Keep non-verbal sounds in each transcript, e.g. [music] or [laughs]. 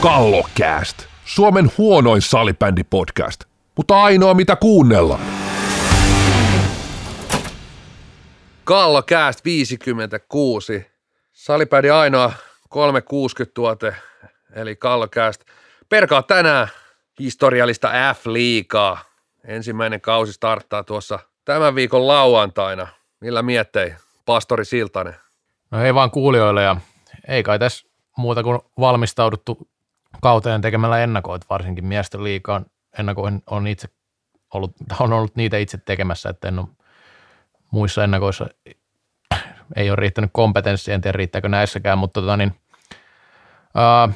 Kallokääst, Suomen huonoin salibändipodcast, mutta ainoa mitä kuunnellaan. Kallokääst 56, salibändin ainoa 360 tuote, eli Kallokääst. Perkaa tänään historiallista F-liigaa. Ensimmäinen kausi starttaa tuossa tämän viikon lauantaina. Millä miettei, pastori Siltanen? No ei vaan kuulijoille ja ei kai tässä muuta kuin valmistauduttu kauteen tekemällä ennakoit, varsinkin miesten liikaan ennakoin on itse ollut, on ollut niitä itse tekemässä, että en ole muissa ennakoissa ei ole riittänyt kompetenssia, en tiedä riittääkö näissäkään, mutta tota niin, ää,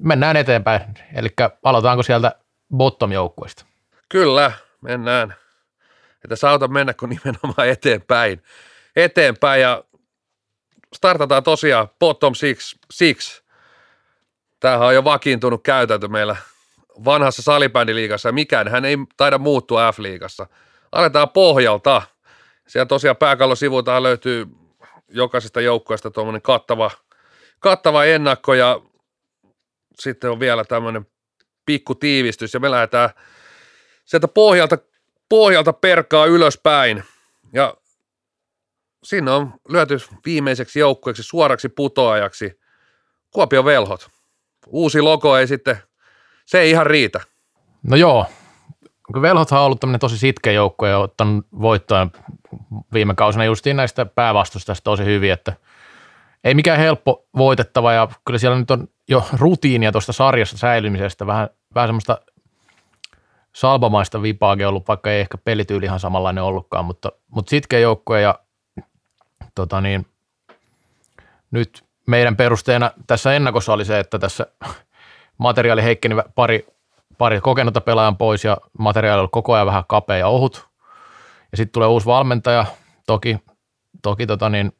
mennään eteenpäin. Eli aloitaanko sieltä bottom-joukkueesta? Kyllä, mennään. Että sauta mennä kun nimenomaan eteenpäin. Eteenpäin ja startataan tosiaan bottom six, six. Tämähän on jo vakiintunut käytäntö meillä vanhassa salibändiliigassa mikään hän ei taida muuttua F-liigassa. Aletaan pohjalta. Siellä tosiaan pääkallosivuilta löytyy jokaisesta joukkueesta tuommoinen kattava, kattava ennakko ja sitten on vielä tämmöinen pikku tiivistys ja me lähdetään sieltä pohjalta, pohjalta perkaa ylöspäin ja siinä on lyöty viimeiseksi joukkueeksi suoraksi putoajaksi Kuopio Velhot. Uusi logo ei sitten, se ei ihan riitä. No joo, Velhothan on ollut tämmöinen tosi sitkeä joukkue ja ottanut voittoa viime kausina justiin näistä päävastustajista tosi hyvin, että ei mikään helppo voitettava ja kyllä siellä nyt on jo rutiinia tuosta sarjassa säilymisestä, vähän, vähän semmoista salbamaista vipaakin ollut, vaikka ei ehkä pelityyli ihan samanlainen ollutkaan, mutta, mutta sitkeä joukkue ja tota niin, nyt meidän perusteena tässä ennakossa oli se, että tässä materiaali heikkeni pari, pari kokenutta pelaajan pois ja materiaali oli koko ajan vähän kapea ja ohut. Ja sitten tulee uusi valmentaja, toki, toki tota niin,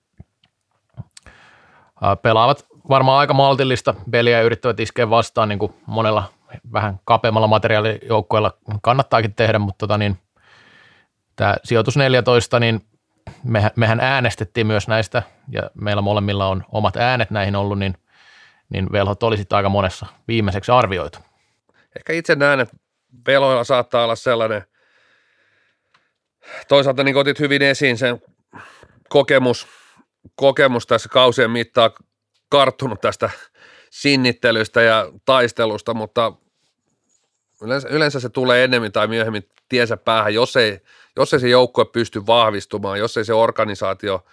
pelaavat varmaan aika maltillista peliä ja yrittävät iskeä vastaan niin kuin monella vähän kapeammalla materiaalijoukkueella kannattaakin tehdä, mutta tota niin, tämä sijoitus 14, niin mehän, mehän äänestettiin myös näistä ja meillä molemmilla on omat äänet näihin ollut, niin, niin velhot oli sitten aika monessa viimeiseksi arvioitu. Ehkä itse näen, että veloilla saattaa olla sellainen, toisaalta niin otit hyvin esiin sen kokemus, kokemus tässä kausien mittaan karttunut tästä sinnittelystä ja taistelusta, mutta yleensä, yleensä se tulee ennemmin tai myöhemmin tiensä päähän, jos ei, jos ei se joukkue pysty vahvistumaan, jos ei se organisaatio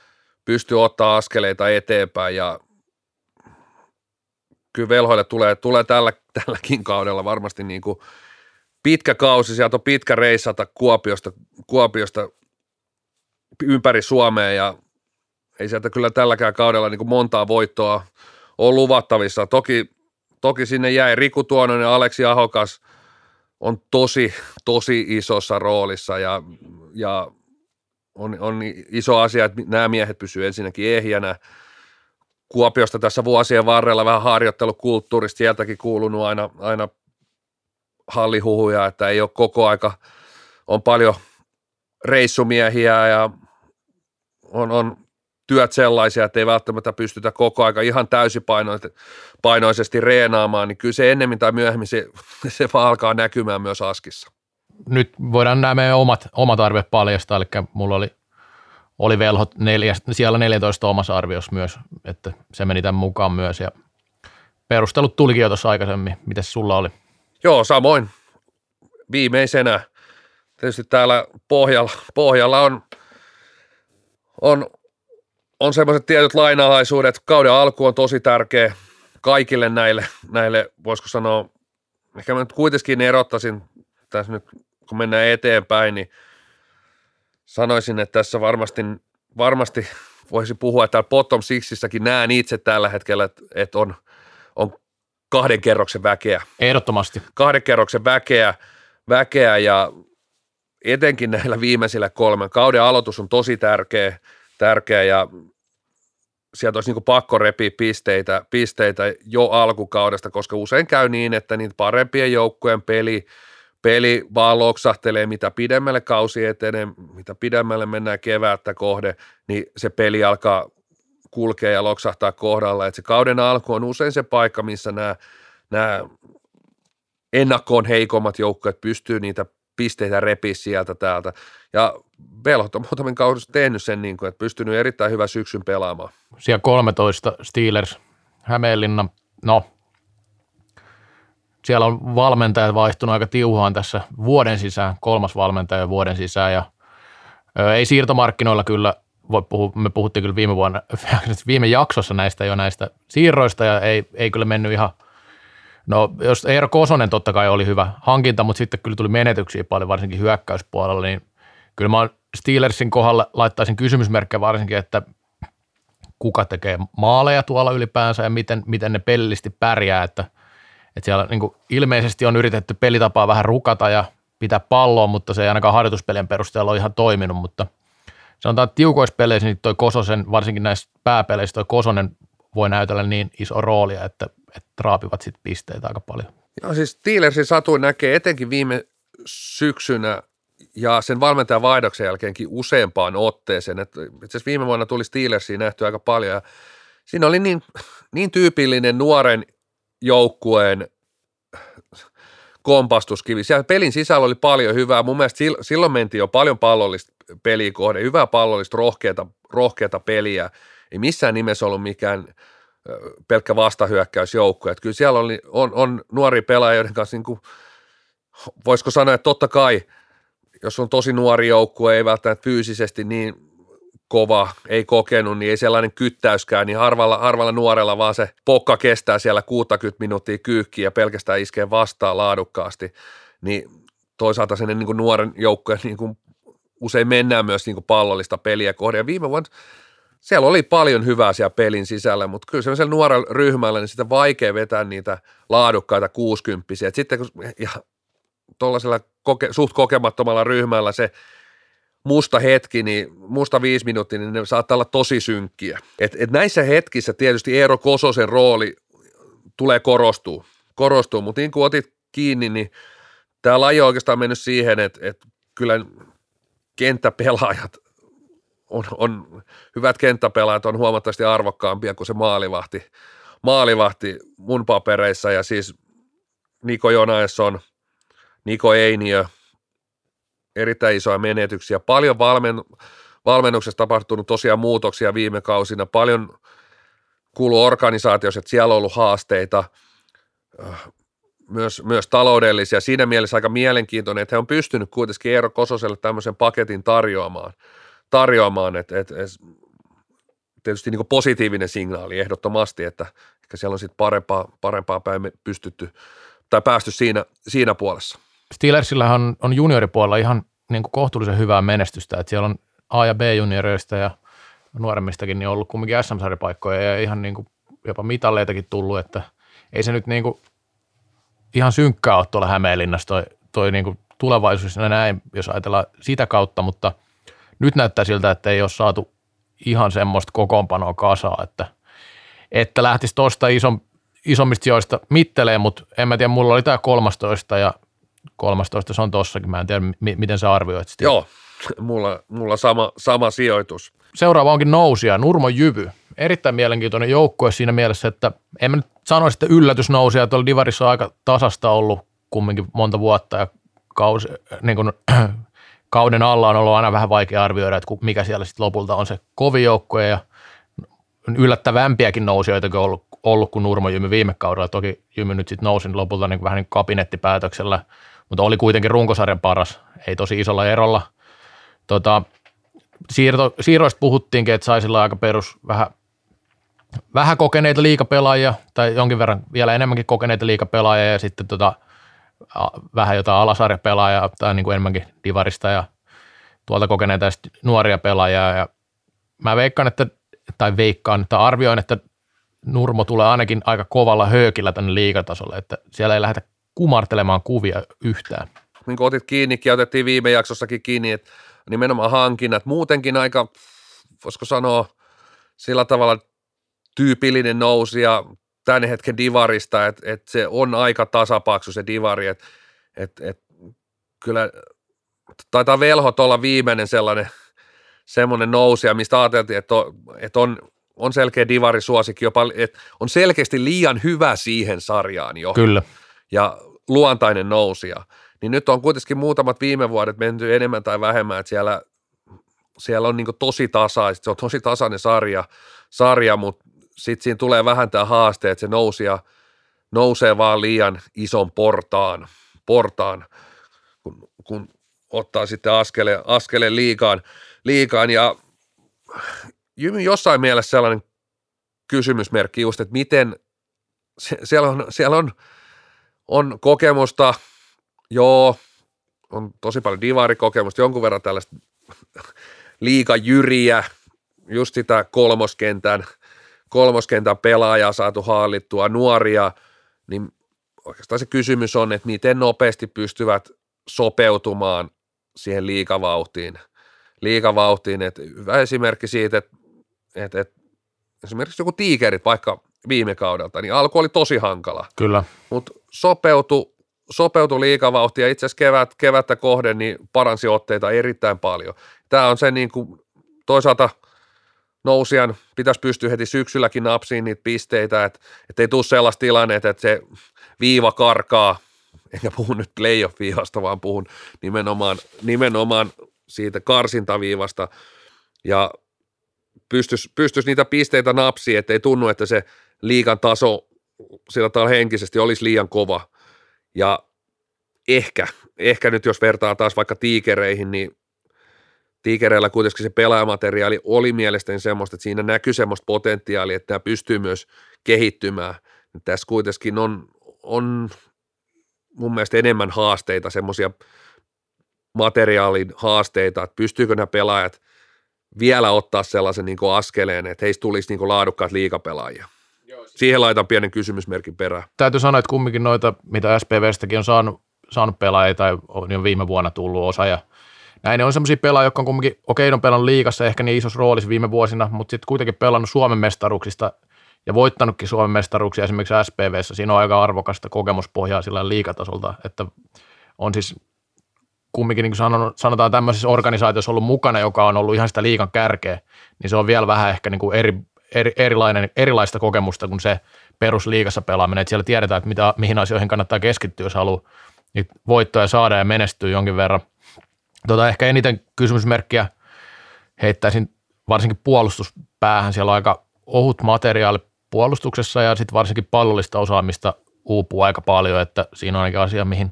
pysty ottaa askeleita eteenpäin ja kyllä velhoille tulee, tulee tällä, tälläkin kaudella varmasti niin kuin pitkä kausi, sieltä on pitkä reissata Kuopiosta, Kuopiosta ympäri Suomea ja ei sieltä kyllä tälläkään kaudella niin kuin montaa voittoa ole luvattavissa. Toki, toki sinne jäi Riku Tuononen Aleksi Ahokas on tosi, tosi isossa roolissa ja, ja on, on iso asia, että nämä miehet pysyvät ensinnäkin ehjänä. Kuopiosta tässä vuosien varrella vähän harjoittelukulttuurista, sieltäkin kuulunut aina, aina hallihuhuja, että ei ole koko aika, on paljon reissumiehiä ja on, on työt sellaisia, että ei välttämättä pystytä koko aika ihan täysipainoisesti reenaamaan, niin kyllä se ennemmin tai myöhemmin se, [laughs] se vaan alkaa näkymään myös askissa. Nyt voidaan nämä meidän omat, omat arviot paljastaa, eli mulla oli, oli velhot neljä, siellä 14 omassa arviossa myös, että se meni tämän mukaan myös ja perustelut tulikin jo tuossa aikaisemmin. Miten sulla oli? Joo, samoin. Viimeisenä tietysti täällä pohjalla, pohjalla on, on on semmoiset tietyt lainalaisuudet. Kauden alku on tosi tärkeä kaikille näille, näille voisiko sanoa, ehkä mä nyt kuitenkin erottaisin tässä nyt, kun mennään eteenpäin, niin sanoisin, että tässä varmasti, varmasti voisi puhua, että täällä bottom sixissäkin näen itse tällä hetkellä, että, että on, on kahden kerroksen väkeä. Ehdottomasti. Kahden kerroksen väkeä, väkeä ja etenkin näillä viimeisillä kolmen. Kauden aloitus on tosi tärkeä, tärkeä ja sieltä olisi niin pakko repiä pisteitä, pisteitä jo alkukaudesta, koska usein käy niin, että niitä parempien joukkojen peli, peli vaan loksahtelee, mitä pidemmälle kausi etenee, mitä pidemmälle mennään kevättä kohde, niin se peli alkaa kulkea ja loksahtaa kohdalla, että se kauden alku on usein se paikka, missä nämä, nämä ennakkoon heikommat joukkueet pystyy niitä pisteitä repiä sieltä täältä. Ja Velhot on muutamin kaudessa tehnyt sen, niin kuin, että pystynyt erittäin hyvä syksyn pelaamaan. Siellä 13 Steelers, Hämeenlinna, no siellä on valmentajat vaihtunut aika tiuhaan tässä vuoden sisään, kolmas valmentaja vuoden sisään ja ö, ei siirtomarkkinoilla kyllä voi puhua, me puhuttiin kyllä viime vuonna, [laughs] viime jaksossa näistä jo näistä siirroista ja ei, ei kyllä mennyt ihan, no jos Eero Kosonen totta kai oli hyvä hankinta, mutta sitten kyllä tuli menetyksiä paljon varsinkin hyökkäyspuolella, niin kyllä mä Steelersin kohdalla laittaisin kysymysmerkkejä varsinkin, että kuka tekee maaleja tuolla ylipäänsä ja miten, miten ne pelillisesti pärjää, että, että siellä niin ilmeisesti on yritetty pelitapaa vähän rukata ja pitää palloa, mutta se ei ainakaan harjoituspelien perusteella ole ihan toiminut, mutta sanotaan, että tiukoissa peleissä niin toi Kososen, varsinkin näissä pääpeleissä toi Kosonen voi näytellä niin iso roolia, että, että raapivat sitten pisteitä aika paljon. Joo, siis Steelersin Satu näkee etenkin viime syksynä ja sen valmentajan vaihdoksen jälkeenkin useampaan otteeseen. Itse asiassa viime vuonna tuli Steelersiin nähty aika paljon ja siinä oli niin, niin tyypillinen nuoren joukkueen kompastuskivi. Siellä pelin sisällä oli paljon hyvää. Mun mielestä silloin mentiin jo paljon pallollista peliä kohde, hyvää pallollista, rohkeata, rohkeata peliä. Ei missään nimessä ollut mikään pelkkä vastahyökkäysjoukko. Että kyllä siellä oli, on, on nuori pelaaja, joiden kanssa niin kuin, voisiko sanoa, että totta kai, jos on tosi nuori joukkue, ei välttämättä fyysisesti niin kova, ei kokenut, niin ei sellainen kyttäyskään, niin harvalla, harvalla nuorella vaan se pokka kestää siellä 60 minuuttia kyykkiä ja pelkästään iskee vastaan laadukkaasti, niin toisaalta sen niin kuin nuoren joukkueen niin kuin usein mennään myös niin kuin pallollista peliä kohden. Ja viime vuonna siellä oli paljon hyvää siellä pelin sisällä, mutta kyllä sellaisella nuorella ryhmällä niin sitä vaikea vetää niitä laadukkaita kuusikymppisiä. Et sitten kun, ja tuollaisella koke, suht kokemattomalla ryhmällä se musta hetki, niin musta viisi minuuttia, niin ne saattaa olla tosi synkkiä. Et, et näissä hetkissä tietysti Eero Kososen rooli tulee korostuu, korostuu mutta niin kuin otit kiinni, niin tämä laji on oikeastaan mennyt siihen, että, että kyllä kenttäpelaajat on, on, hyvät kenttäpelaajat on huomattavasti arvokkaampia kuin se maalivahti, maalivahti mun papereissa ja siis Niko Jonaesson, Niko Einiö, erittäin isoja menetyksiä, paljon valmen, valmennuksessa tapahtunut tosiaan muutoksia viime kausina, paljon kuuluu organisaatiossa, että siellä on ollut haasteita, myös, myös taloudellisia. Siinä mielessä aika mielenkiintoinen, että he on pystynyt kuitenkin Eero Kososelle tämmöisen paketin tarjoamaan, tarjoamaan että, että, että tietysti niin positiivinen signaali ehdottomasti, että ehkä siellä on sitten parempaa, parempaa päin pystytty tai päästy siinä, siinä puolessa. Steelersillä on, on junioripuolella ihan niin kuin kohtuullisen hyvää menestystä, että siellä on A- ja B-junioreista ja nuoremmistakin niin on ollut kumminkin SM-sarjapaikkoja ja ihan niin kuin jopa mitalleitakin tullut, että ei se nyt niin kuin ihan synkkää ole tuolla Hämeenlinnassa toi, toi niin kuin tulevaisuus ja näin, jos ajatellaan sitä kautta, mutta nyt näyttää siltä, että ei ole saatu ihan semmoista kokoonpanoa kasaa, että, että lähtisi tuosta ison, isommista sijoista mittelee, mutta en mä tiedä, mulla oli tämä 13 ja 13 se on tossakin, mä en tiedä m- miten sä arvioit sitä. Joo, [laughs] mulla, mulla sama, sama sijoitus. Seuraava onkin nousia, Nurmo Jyvy. Erittäin mielenkiintoinen joukkue siinä mielessä, että en mä nyt sanoisi, että yllätys nousi, että tuolla Divarissa on aika tasasta ollut kumminkin monta vuotta ja kausi, niin kuin, [clears throat] kauden alla on ollut aina vähän vaikea arvioida, että mikä siellä sitten lopulta on se kovin joukkue ja yllättävämpiäkin nousijoita on ollut, ollut kuin Nurmo Jymy viime kaudella. Toki Jymy nyt sitten nousi lopulta niin vähän niin kabinettipäätöksellä, mutta oli kuitenkin runkosarjan paras, ei tosi isolla erolla. Tota, siirto, siirroista puhuttiinkin, että sai sillä aika perus vähän vähän kokeneita liikapelaajia, tai jonkin verran vielä enemmänkin kokeneita liikapelaajia, ja sitten tota, vähän jotain alasarjapelaajia, tai niin kuin enemmänkin divarista, ja tuolta kokeneita ja nuoria pelaajia, ja mä veikkaan, että, tai veikkaan, että arvioin, että Nurmo tulee ainakin aika kovalla höökillä tänne liikatasolle, että siellä ei lähdetä kumartelemaan kuvia yhtään. Niin kuin otit kiinni, ja otettiin viime jaksossakin kiinni, että nimenomaan hankinnat, muutenkin aika, voisiko sanoa, sillä tavalla tyypillinen ja tämän hetken divarista, että, että se on aika tasapaksu se divari, että, että, että kyllä taitaa velhot olla viimeinen sellainen semmoinen nousija, mistä ajateltiin, että on, että on on selkeä divarisuosikki, jopa, että on selkeästi liian hyvä siihen sarjaan jo. Kyllä. Ja luontainen nousija. Niin nyt on kuitenkin muutamat viime vuodet menty enemmän tai vähemmän, että siellä, siellä on niin tosi tasaista, se on tosi tasainen sarja, sarja mutta sitten siinä tulee vähän tämä haaste, että se nousija nousee vaan liian ison portaan, portaan kun, kun ottaa sitten askeleen, askeleen liikaan, liikaan ja jossain mielessä sellainen kysymysmerkki just, että miten siellä on, siellä on, on kokemusta, joo, on tosi paljon divarikokemusta, jonkun verran tällaista liikajyriä, just sitä kolmoskentän, kolmoskentän pelaajaa saatu hallittua, nuoria, niin oikeastaan se kysymys on, että miten nopeasti pystyvät sopeutumaan siihen liikavauhtiin. Liikavauhtiin, että hyvä esimerkki siitä, että, että, että esimerkiksi joku tiikerit vaikka viime kaudelta, niin alku oli tosi hankala. Kyllä. Mutta sopeutu, sopeutu liikavauhtiin ja itse asiassa kevät, kevättä kohden niin paransi otteita erittäin paljon. Tämä on se niin kuin, toisaalta nousijan pitäisi pystyä heti syksylläkin napsiin niitä pisteitä, että, että ei tule sellaista tilannetta, että se viiva karkaa enkä puhu nyt playoff-viivasta, vaan puhun nimenomaan, nimenomaan siitä karsintaviivasta ja pystyisi pystyis niitä pisteitä napsiin, ettei tunnu, että se liikan taso sillä tavalla henkisesti olisi liian kova. Ja ehkä, ehkä nyt jos vertaa taas vaikka tiikereihin, niin tiikereillä kuitenkin se pelaajamateriaali oli mielestäni semmoista, että siinä näkyy semmoista potentiaalia, että tämä pystyy myös kehittymään. Tässä kuitenkin on, on mun mielestä enemmän haasteita, semmoisia materiaalin haasteita, että pystyykö nämä pelaajat vielä ottaa sellaisen niin askeleen, että heistä tulisi niin laadukkaat liikapelaajia. Siihen laitan pienen kysymysmerkin perään. Täytyy sanoa, että kumminkin noita, mitä SPVstäkin on saanut, saanut pelaajia tai on jo viime vuonna tullut osa ja näin ne on semmoisia pelaajia, jotka on kumminkin, okei, on pelannut liikassa ehkä niin isossa roolissa viime vuosina, mutta sitten kuitenkin pelannut Suomen mestaruuksista ja voittanutkin Suomen mestaruuksia esimerkiksi SPVssä. Siinä on aika arvokasta kokemuspohjaa sillä liikatasolta, että on siis kumminkin niin kuin sanotaan tämmöisessä organisaatiossa ollut mukana, joka on ollut ihan sitä liikan kärkeä, niin se on vielä vähän ehkä niin kuin eri, eri, erilainen, erilaista kokemusta kuin se perusliikassa pelaaminen, että siellä tiedetään, että mitä, mihin asioihin kannattaa keskittyä, jos haluaa niitä voittoja saada ja menestyä jonkin verran. Tota, ehkä eniten kysymysmerkkiä heittäisin varsinkin puolustuspäähän. Siellä on aika ohut materiaali puolustuksessa ja sitten varsinkin pallollista osaamista uupuu aika paljon, että siinä on ainakin asia, mihin,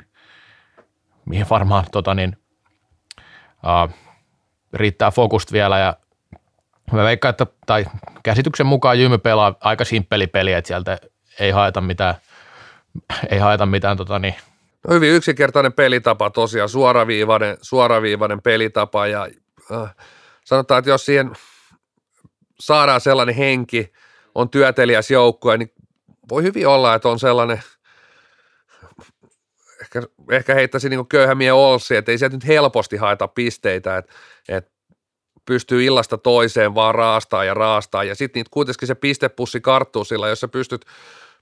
mihin varmaan tota niin, uh, riittää fokusta vielä. Ja mä veikkaan, että tai käsityksen mukaan Jymy pelaa aika simppeli peli, että sieltä ei haeta mitään, ei haeta mitään tota niin, No hyvin yksinkertainen pelitapa tosiaan, suoraviivainen, suoraviivainen pelitapa ja äh, sanotaan, että jos siihen saadaan sellainen henki, on työtelijäs joukkue, niin voi hyvin olla, että on sellainen, ehkä, ehkä heittäisin niin köyhämiä olsi, että ei sieltä nyt helposti haeta pisteitä, että, että pystyy illasta toiseen vaan raastaa ja raastaa, ja sitten kuitenkin se pistepussi karttuu sillä, jos sä pystyt,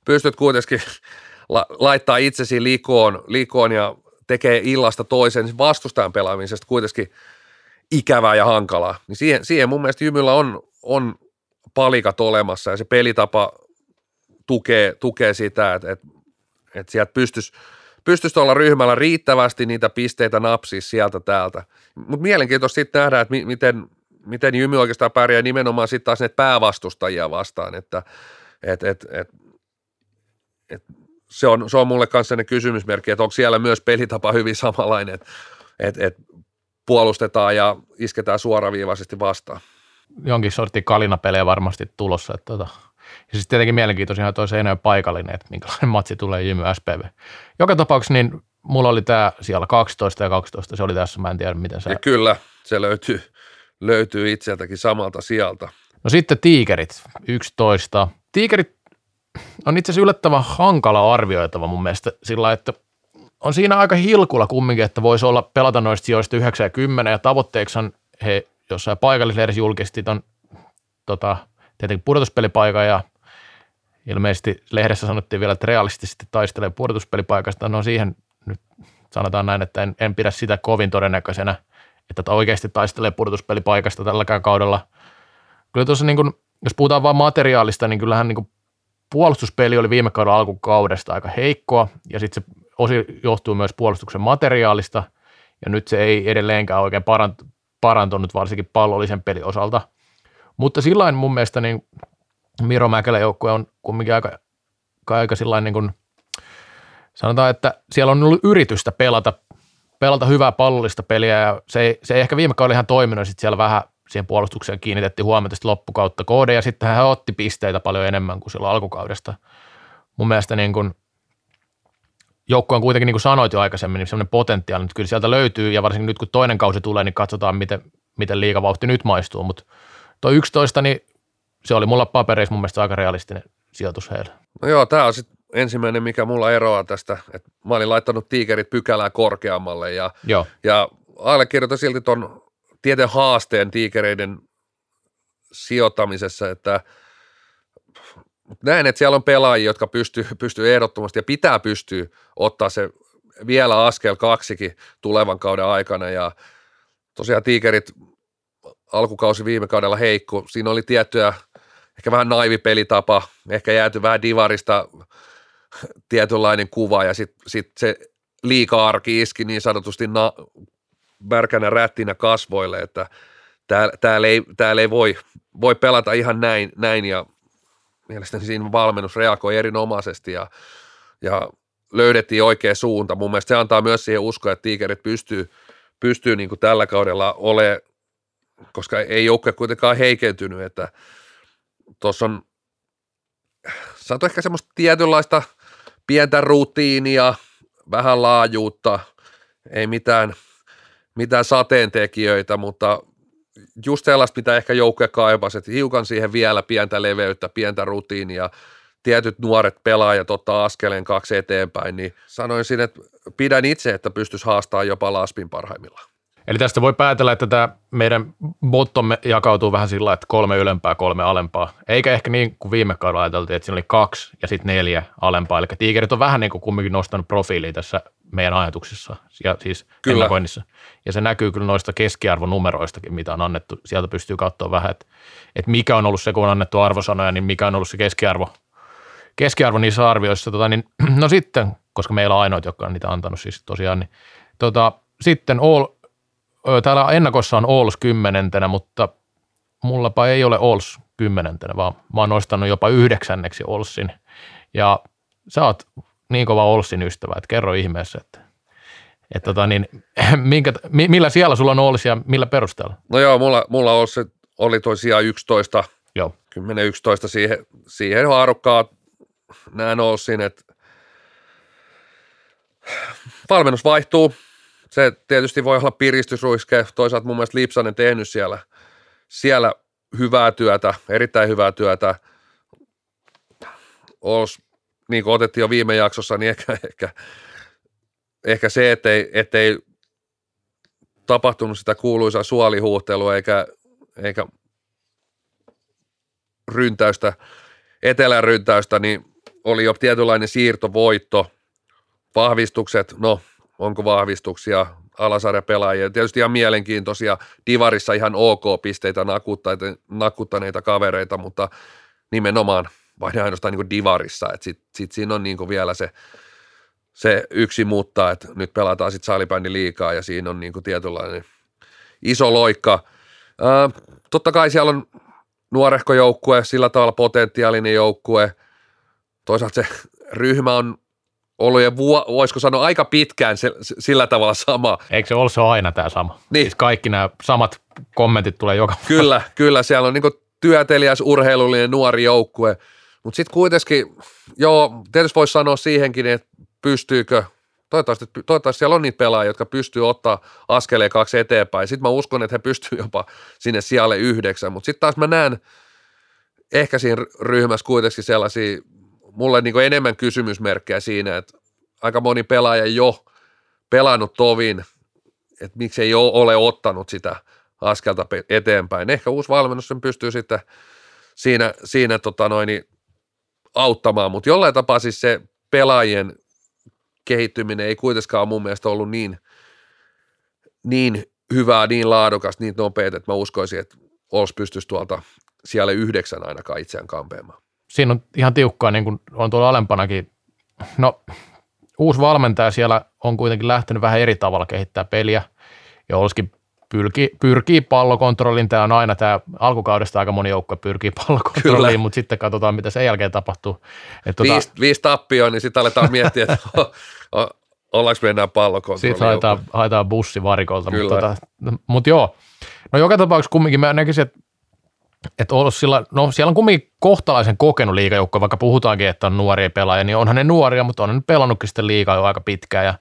pystyt kuitenkin [laughs] la, laittaa itsesi likoon, likoon ja tekee illasta toisen niin vastustajan pelaamisesta kuitenkin ikävää ja hankalaa, niin siihen, siihen mun mielestä Jymyllä on, on palikat olemassa ja se pelitapa tukee, tukee sitä, että, että, että sieltä pystyisi pystyisi olla ryhmällä riittävästi niitä pisteitä napsia sieltä täältä. Mutta mielenkiintoista sitten nähdä, että miten, miten Jymy oikeastaan pärjää nimenomaan sitten taas näitä päävastustajia vastaan, että et, et, et, et, se, on, se on mulle kanssa sellainen kysymysmerkki, että onko siellä myös pelitapa hyvin samanlainen, että et, et puolustetaan ja isketään suoraviivaisesti vastaan jonkin sortin kalinapelejä varmasti tulossa. Että tota. Ja siis tietenkin mielenkiintoisia toi Seinäjoen paikallinen, että minkälainen [laughs] matsi tulee Jymy SPV. Joka tapauksessa niin mulla oli tämä siellä 12 ja 12, se oli tässä, mä en tiedä miten se... Ja kyllä, se löytyy, löytyy itseltäkin samalta sieltä. No sitten tiikerit, 11. Tiikerit on itse asiassa yllättävän hankala arvioitava mun mielestä sillä että on siinä aika hilkulla kumminkin, että voisi olla pelata noista sijoista 9 ja 10 ja tavoitteeksi on he jossain paikallislehdessä julkisti ton, tota, tietenkin pudotuspelipaikan ja ilmeisesti lehdessä sanottiin vielä, että realistisesti taistelee pudotuspelipaikasta. No siihen nyt sanotaan näin, että en, en pidä sitä kovin todennäköisenä, että oikeasti taistelee pudotuspelipaikasta tälläkään kaudella. Kyllä tuossa niin kuin jos puhutaan vain materiaalista, niin kyllähän niin kuin puolustuspeli oli viime kauden alkukaudesta aika heikkoa, ja sitten se osi johtuu myös puolustuksen materiaalista, ja nyt se ei edelleenkään oikein parantunut, varsinkin pallollisen pelin osalta. Mutta sillä mun mielestä niin Miro Mäkelän joukkue on kumminkin aika, aika sillain niin kuin, sanotaan, että siellä on ollut yritystä pelata, pelata hyvää pallollista peliä, ja se ei, se ei ehkä viime kaudella ihan toiminut, sitten siellä vähän siihen puolustukseen kiinnitettiin huomiota sitten loppukautta koode, ja sitten hän otti pisteitä paljon enemmän kuin silloin alkukaudesta. Mun mielestä niin kuin, joukkue on kuitenkin, niin kuin sanoit jo aikaisemmin, niin semmoinen potentiaali, että kyllä sieltä löytyy, ja varsinkin nyt kun toinen kausi tulee, niin katsotaan, miten, miten liikavauhti nyt maistuu, mutta tuo 11, niin se oli mulla papereissa mun mielestä aika realistinen sijoitus heille. No joo, tämä on sitten ensimmäinen, mikä mulla eroaa tästä, että mä olin laittanut tiikerit pykälää korkeammalle ja, joo. ja allekirjoitan silti tuon tieteen haasteen tiikereiden sijoittamisessa, että näen, että siellä on pelaajia, jotka pystyy, pystyy ehdottomasti ja pitää pystyä ottaa se vielä askel kaksikin tulevan kauden aikana ja tosiaan tiikerit alkukausi viime kaudella heikko, siinä oli tiettyjä ehkä vähän naivipelitapa, ehkä jääty vähän divarista tietynlainen kuva ja sitten sit se liika-arki iski niin sanotusti na, märkänä rättinä kasvoille, että täällä, täällä, ei, täällä ei voi, voi pelata ihan näin, näin ja mielestäni siinä valmennus reagoi erinomaisesti ja, ja löydettiin oikea suunta. Mun mielestä se antaa myös siihen uskoa, että tiikerit pystyy, pystyy niin kuin tällä kaudella olemaan, koska ei joukkue kuitenkaan heikentynyt, että tuossa on saatu ehkä semmoista tietynlaista pientä rutiinia, vähän laajuutta, ei mitään, mitään sateentekijöitä, mutta just sellaista, mitä ehkä joukkue kaipasi, että hiukan siihen vielä pientä leveyttä, pientä rutiinia, tietyt nuoret pelaajat ottaa askeleen kaksi eteenpäin, niin sanoisin, että pidän itse, että pystyisi haastamaan jopa Laspin parhaimmillaan. Eli tästä voi päätellä, että tämä meidän bottomme jakautuu vähän sillä että kolme ylempää, kolme alempaa. Eikä ehkä niin kuin viime kaudella ajateltiin, että siinä oli kaksi ja sitten neljä alempaa. Eli tiikerit on vähän niin kuin kumminkin nostanut profiiliin tässä meidän ajatuksissa ja siis kyllä. ennakoinnissa. Ja se näkyy kyllä noista keskiarvonumeroistakin, mitä on annettu. Sieltä pystyy katsoa vähän, että, että mikä on ollut se, kun on annettu arvosanoja, niin mikä on ollut se keskiarvo, keskiarvo niissä arvioissa. Tota, niin, [clears throat] no sitten, koska meillä on ainoat, jotka on niitä antanut siis tosiaan, niin tota, sitten all, täällä ennakossa on Ols kymmenentenä, mutta mullapa ei ole Ols kymmenentenä, vaan mä oon nostanut jopa yhdeksänneksi Olsin. Ja sä oot niin kova Olsin ystävä, että kerro ihmeessä, että, että tota niin, [laughs] minkä, millä siellä sulla on Ols ja millä perusteella? No joo, mulla, mulla Ols oli toi sija 11, joo. 10-11 siihen, siihen haarukkaa näen Olsin, että valmennus vaihtuu, se tietysti voi olla piristysruiske, toisaalta mun mielestä Lipsanen tehnyt siellä, siellä hyvää työtä, erittäin hyvää työtä. Ols, niin kuin otettiin jo viime jaksossa, niin ehkä, ehkä, ehkä se, ettei, ettei tapahtunut sitä kuuluisaa suolihuhtelua eikä, eikä ryntäystä, etelän ryntäystä, niin oli jo tietynlainen siirtovoitto, vahvistukset, no onko vahvistuksia, alasarjapelaajia. Tietysti ihan mielenkiintoisia, Divarissa ihan ok pisteitä nakuttaneita kavereita, mutta nimenomaan vain ainoastaan niin Divarissa, sitten sit siinä on niin vielä se, se yksi muuttaa, että nyt pelataan sitten salibändi liikaa ja siinä on niin tietynlainen iso loikka. Ää, totta kai siellä on nuorehko joukkue, sillä tavalla potentiaalinen joukkue, toisaalta se ryhmä on ollut jo, vuo, voisiko sanoa, aika pitkään se, sillä tavalla sama. Eikö se ole se aina tämä sama? Niin. Siis kaikki nämä samat kommentit tulee joka Kyllä, kyllä. Siellä on niin työtelijäs, urheilullinen nuori joukkue. Mutta sitten kuitenkin, joo, tietysti voisi sanoa siihenkin, että pystyykö, toivottavasti, toivottavasti siellä on niitä pelaajia, jotka pystyy ottaa askeleen kaksi eteenpäin. Sitten mä uskon, että he pystyvät jopa sinne sijalle yhdeksän, mutta sitten taas mä näen ehkä siinä ryhmässä kuitenkin sellaisia mulle niin enemmän kysymysmerkkejä siinä, että aika moni pelaaja jo pelannut tovin, että miksi ei ole ottanut sitä askelta eteenpäin. Ehkä uusi valmennus sen pystyy sitten siinä, siinä tota noin, auttamaan, mutta jollain tapaa siis se pelaajien kehittyminen ei kuitenkaan mun mielestä ollut niin, niin hyvää, niin laadukasta, niin nopeaa, että mä uskoisin, että Ols pystyisi tuolta siellä yhdeksän ainakaan itseään kampeamaan. Siinä on ihan tiukkaa, niin kuin on tuolla alempanakin. No, uusi valmentaja siellä on kuitenkin lähtenyt vähän eri tavalla kehittää peliä, ja olisikin pyrkii, pyrkii pallokontrolliin. Tämä on aina tämä alkukaudesta aika moni joukko pyrkii [laughs] pallokontrolliin, Kyllä. mutta sitten katsotaan, mitä sen jälkeen tapahtuu. Et tuota, viisi, viisi tappioa, niin sitten aletaan miettiä, että [laughs] ollaanko me enää pallokontrolli. Sitten haetaan, haetaan bussi varikolta. Kyllä. Mutta, tota, mutta joo, no joka tapauksessa kumminkin mä näkisin, että että ollut sillä, no siellä on kumminkin kohtalaisen kokenut liikajoukko, vaikka puhutaankin, että on nuoria pelaajia, niin onhan ne nuoria, mutta on ne pelannutkin sitten liikaa jo aika pitkään. Ja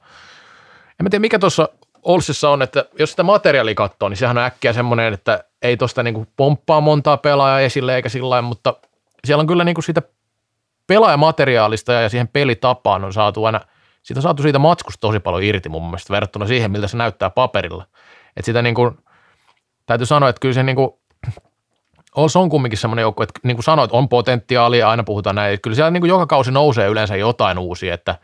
en mä tiedä, mikä tuossa Olsissa on, että jos sitä materiaalia katsoo, niin sehän on äkkiä semmoinen, että ei tuosta niinku pomppaa montaa pelaajaa esille eikä sillä mutta siellä on kyllä niinku siitä pelaajamateriaalista ja siihen pelitapaan on saatu aina, siitä on saatu siitä matskusta tosi paljon irti mun mielestä verrattuna siihen, miltä se näyttää paperilla. Että sitä niinku, täytyy sanoa, että kyllä se niinku, Ols on kumminkin semmoinen joukko, että niin kuin sanoit, on potentiaalia, aina puhutaan näin, että kyllä siellä niin kuin joka kausi nousee yleensä jotain uusia, että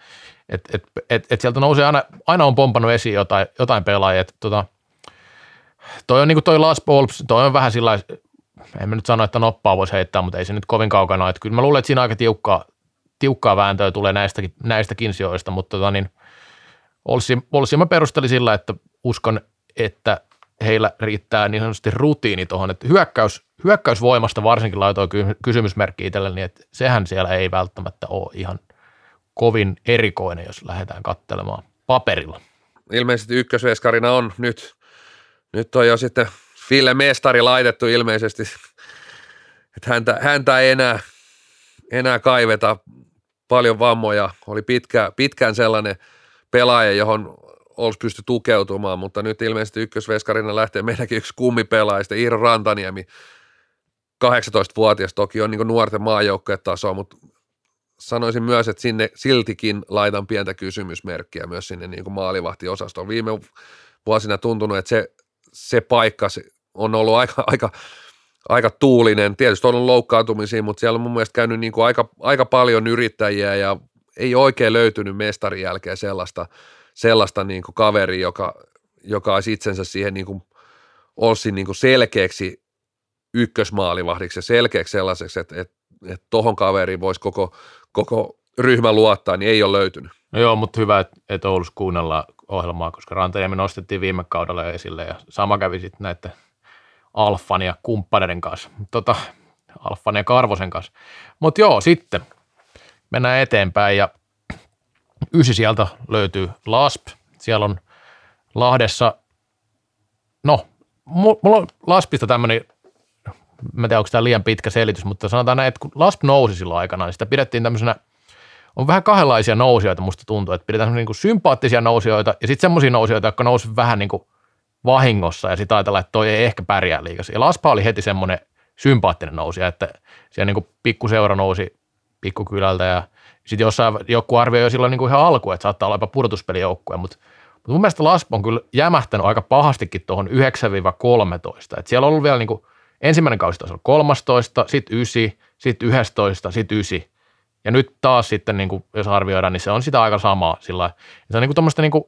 et, et, et, et sieltä nousee aina, aina on pompannut esiin jotain, jotain pelaajia, että tota, toi on niin kuin toi Las Polps, toi on vähän sillä en mä nyt sano, että noppaa voisi heittää, mutta ei se nyt kovin kaukana, että kyllä mä luulen, että siinä aika tiukkaa, tiukkaa vääntöä tulee näistäkin, näistäkin sijoista, mutta tota niin, Olsi, Olsi mä perustelin sillä, että uskon, että heillä riittää niin sanotusti rutiini tuohon, että hyökkäys, hyökkäysvoimasta varsinkin laitoin kysymysmerkki itselleni, että sehän siellä ei välttämättä ole ihan kovin erikoinen, jos lähdetään katselemaan paperilla. Ilmeisesti ykkösveskarina on nyt, nyt on jo sitten Ville Mestari laitettu ilmeisesti, että häntä, häntä ei enää, enää kaiveta paljon vammoja. Oli pitkä, pitkään sellainen pelaaja, johon olisi pysty tukeutumaan, mutta nyt ilmeisesti ykkösveskarina lähtee meidänkin yksi kummipelaaja, Iiro Rantaniemi, 18-vuotias toki on niin nuorten tasoa, mutta sanoisin myös, että sinne siltikin laitan pientä kysymysmerkkiä myös sinne niin maalivahtiosastoon. Viime vuosina tuntunut, että se, se paikka on ollut aika, aika, aika tuulinen. Tietysti on ollut loukkaantumisia, mutta siellä on mun mielestä käynyt niin aika, aika paljon yrittäjiä ja ei oikein löytynyt mestarin jälkeen sellaista, sellaista niin kaveria, joka, joka olisi itsensä siihen niin Olssin niin selkeäksi ykkösmaalivahdiksi ja selkeäksi sellaiseksi, että, että, että tohon kaveriin voisi koko, koko ryhmä luottaa, niin ei ole löytynyt. No joo, mutta hyvä, että Oulussa kuunnellaan ohjelmaa, koska Rantajärvi nostettiin viime kaudella esille ja sama kävi sitten näiden Alfan ja kumppaneiden kanssa, tota, Alfan ja Karvosen kanssa. Mutta joo, sitten mennään eteenpäin ja ysi sieltä löytyy LASP. Siellä on Lahdessa, no, mulla on LASPista tämmöinen mä tiedä, onko tämä liian pitkä selitys, mutta sanotaan näin, että kun LASP nousi silloin aikana, niin sitä pidettiin tämmöisenä, on vähän kahdenlaisia nousijoita musta tuntuu, että pidetään niin kuin sympaattisia nousijoita ja sitten semmoisia nousijoita, jotka nousi vähän niin kuin vahingossa ja sitten ajatellaan, että toi ei ehkä pärjää liikassa. Ja LASPA oli heti semmoinen sympaattinen nousija, että siellä niin kuin pikkuseura nousi pikkukylältä ja sitten jossain joku arvioi jo silloin niin kuin ihan alku, että saattaa olla jopa pudotuspelijoukkue, mutta mutta mun mielestä LASP on kyllä jämähtänyt aika pahastikin tuohon 9-13. että siellä on ollut vielä niin kuin ensimmäinen kausi taisi olla 13, sitten 9, sitten 11, sitten 9. Ja nyt taas sitten, niin kuin, jos arvioidaan, niin se on sitä aika samaa. Sillä se on niin kuin niin kuin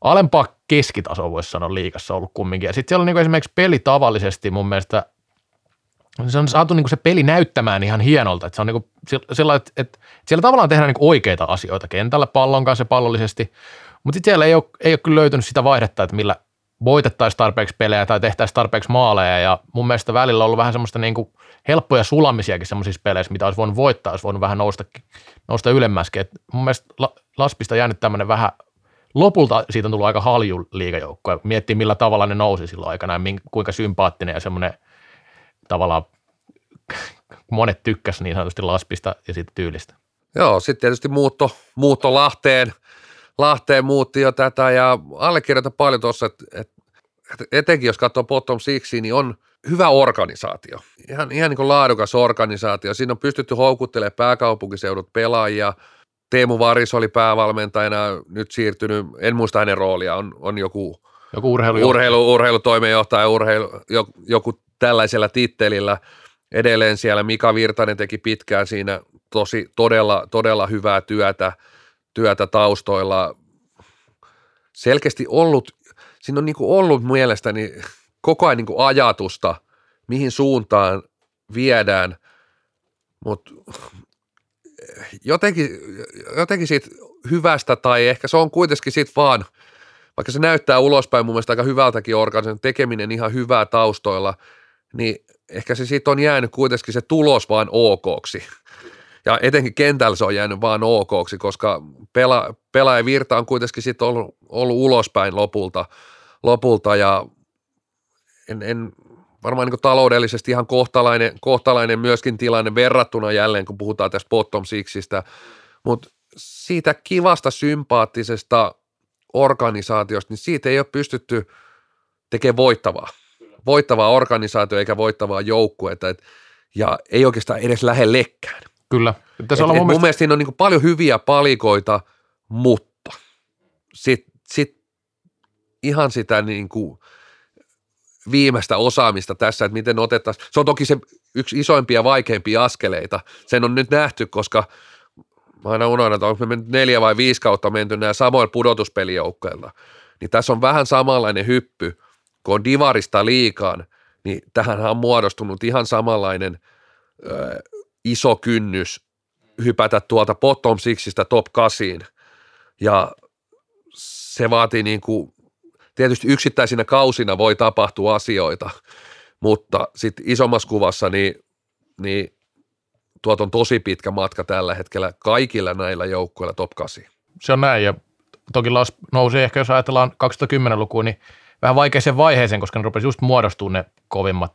alempaa keskitasoa voisi sanoa liikassa ollut kumminkin. Ja sitten siellä on niin kuin esimerkiksi peli tavallisesti mun mielestä, se on saatu niin kuin se peli näyttämään ihan hienolta. Että se on niin kuin sillä, että, että siellä tavallaan tehdään niin oikeita asioita kentällä pallon kanssa pallollisesti, mutta sitten siellä ei ole, ei ole kyllä löytynyt sitä vaihdetta, että millä voitettaisiin tarpeeksi pelejä tai tehtäisiin tarpeeksi maaleja ja mun mielestä välillä on ollut vähän semmoista niin kuin helppoja sulamisiakin semmoisissa peleissä, mitä olisi voinut voittaa, olisi voinut vähän nousta, nousta ylemmäskin. Et mun mielestä Laspista jäänyt tämmöinen vähän, lopulta siitä on tullut aika halju liigajoukko miettii millä tavalla ne nousi silloin aikana ja kuinka sympaattinen ja semmoinen tavallaan [laughs] monet tykkäs niin sanotusti Laspista ja siitä tyylistä. Joo, sitten tietysti muutto, muutto Lahteen – Lahteen muutti jo tätä ja allekirjoitan paljon tuossa, että, että etenkin jos katsoo Bottom Sixia, niin on hyvä organisaatio. Ihan, ihan niin kuin laadukas organisaatio. Siinä on pystytty houkuttelemaan pääkaupunkiseudut pelaajia. Teemu Varis oli päävalmentajana, nyt siirtynyt, en muista hänen roolia, on, on joku, joku urheilu, urheilu, urheilutoimenjohtaja, urheilu, joku tällaisella tittelillä. Edelleen siellä Mika Virtanen teki pitkään siinä tosi todella, todella hyvää työtä – työtä taustoilla. Selkeästi ollut, siinä on niin kuin ollut mielestäni koko ajan niin kuin ajatusta mihin suuntaan viedään, mutta jotenkin, jotenkin siitä hyvästä tai ehkä se on kuitenkin siitä vaan, vaikka se näyttää ulospäin mun mielestä aika hyvältäkin organisaation tekeminen ihan hyvää taustoilla, niin ehkä se siitä on jäänyt kuitenkin se tulos vaan okoksi. Ja etenkin kentällä se on jäänyt vaan okoksi, koska pela, pelaajavirta on kuitenkin sitten ollut, ollut ulospäin lopulta, lopulta ja en, en varmaan niin taloudellisesti ihan kohtalainen, kohtalainen myöskin tilanne verrattuna jälleen, kun puhutaan tästä bottom sixistä, mutta siitä kivasta, sympaattisesta organisaatiosta, niin siitä ei ole pystytty tekemään voittavaa. Voittavaa organisaatio eikä voittavaa joukkuetta, ja ei oikeastaan edes lähellekään. Kyllä. Et, et mun, mielestä... mun mielestä siinä on niin paljon hyviä palikoita, mutta sitten sit ihan sitä niin kuin viimeistä osaamista tässä, että miten otettaisiin. Se on toki se yksi isoimpia ja vaikeimpia askeleita. Sen on nyt nähty, koska mä aina unohdan, että onko me mennyt neljä vai viisi kautta menty nämä samoilla pudotuspelijoukkoilla. Niin tässä on vähän samanlainen hyppy, kun on divarista liikaan, niin tähän on muodostunut ihan samanlainen iso kynnys hypätä tuolta bottom sixistä top 8 ja se vaatii niin kuin tietysti yksittäisinä kausina voi tapahtua asioita, mutta sitten isommassa kuvassa niin, niin tuot on tosi pitkä matka tällä hetkellä kaikilla näillä joukkueilla top 8. Se on näin ja toki Las nousi ehkä, jos ajatellaan 2010-lukua, niin vähän vaikeaseen vaiheeseen, koska ne rupesi just muodostumaan ne kovimmat,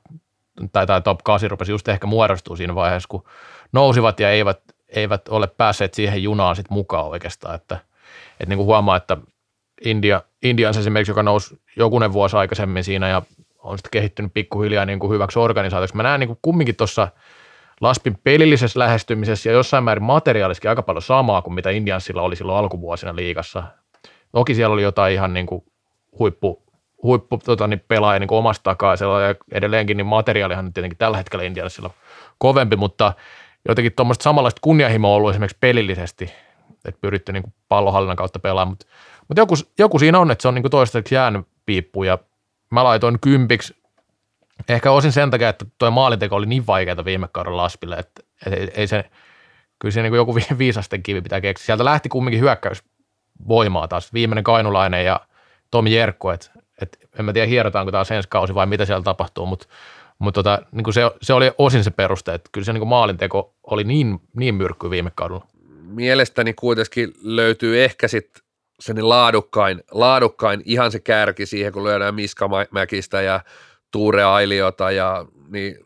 tai, tai top 8 rupesi just ehkä muodostua siinä vaiheessa, kun nousivat ja eivät, eivät ole päässeet siihen junaan sit mukaan oikeastaan, että, että niin kuin huomaa, että India, Indians esimerkiksi, joka nousi jokunen vuosi aikaisemmin siinä ja on sitten kehittynyt pikkuhiljaa niin kuin hyväksi organisaatioksi. Mä näen niin kuin kumminkin tuossa Laspin pelillisessä lähestymisessä ja jossain määrin materiaaliskin aika paljon samaa kuin mitä Indiansilla oli silloin alkuvuosina liigassa. Toki siellä oli jotain ihan niin kuin huippu, huippu tota, niin pelaaja niin kuin omasta takaa. Ja edelleenkin niin materiaalihan nyt tietenkin tällä hetkellä Indiansilla kovempi, mutta jotenkin tuommoista samanlaista kunnianhimoa on ollut esimerkiksi pelillisesti, että pyritty niin kuin pallohallinnan kautta pelaamaan, mutta mutta joku, joku siinä on, että se on niin toistaiseksi jäänyt piippuun ja mä laitoin kympiksi. Ehkä osin sen takia, että tuo maalinteko oli niin vaikeaa viime kaudella Laspille, että, että ei, se, kyllä se niin joku viisasten kivi pitää keksiä. Sieltä lähti kumminkin hyökkäys voimaa taas, viimeinen kainulainen ja Tomi Jerkko, että, että en mä tiedä hierotaanko taas ensi kausi vai mitä siellä tapahtuu, mutta, mutta tota, niin se, se, oli osin se peruste, että kyllä se niin kuin maalinteko oli niin, niin myrkky viime kaudella. Mielestäni kuitenkin löytyy ehkä sitten sen laadukkain, laadukkain ihan se kärki siihen, kun lyödään Miska Mäkistä ja Tuure Ailiota ja, niin,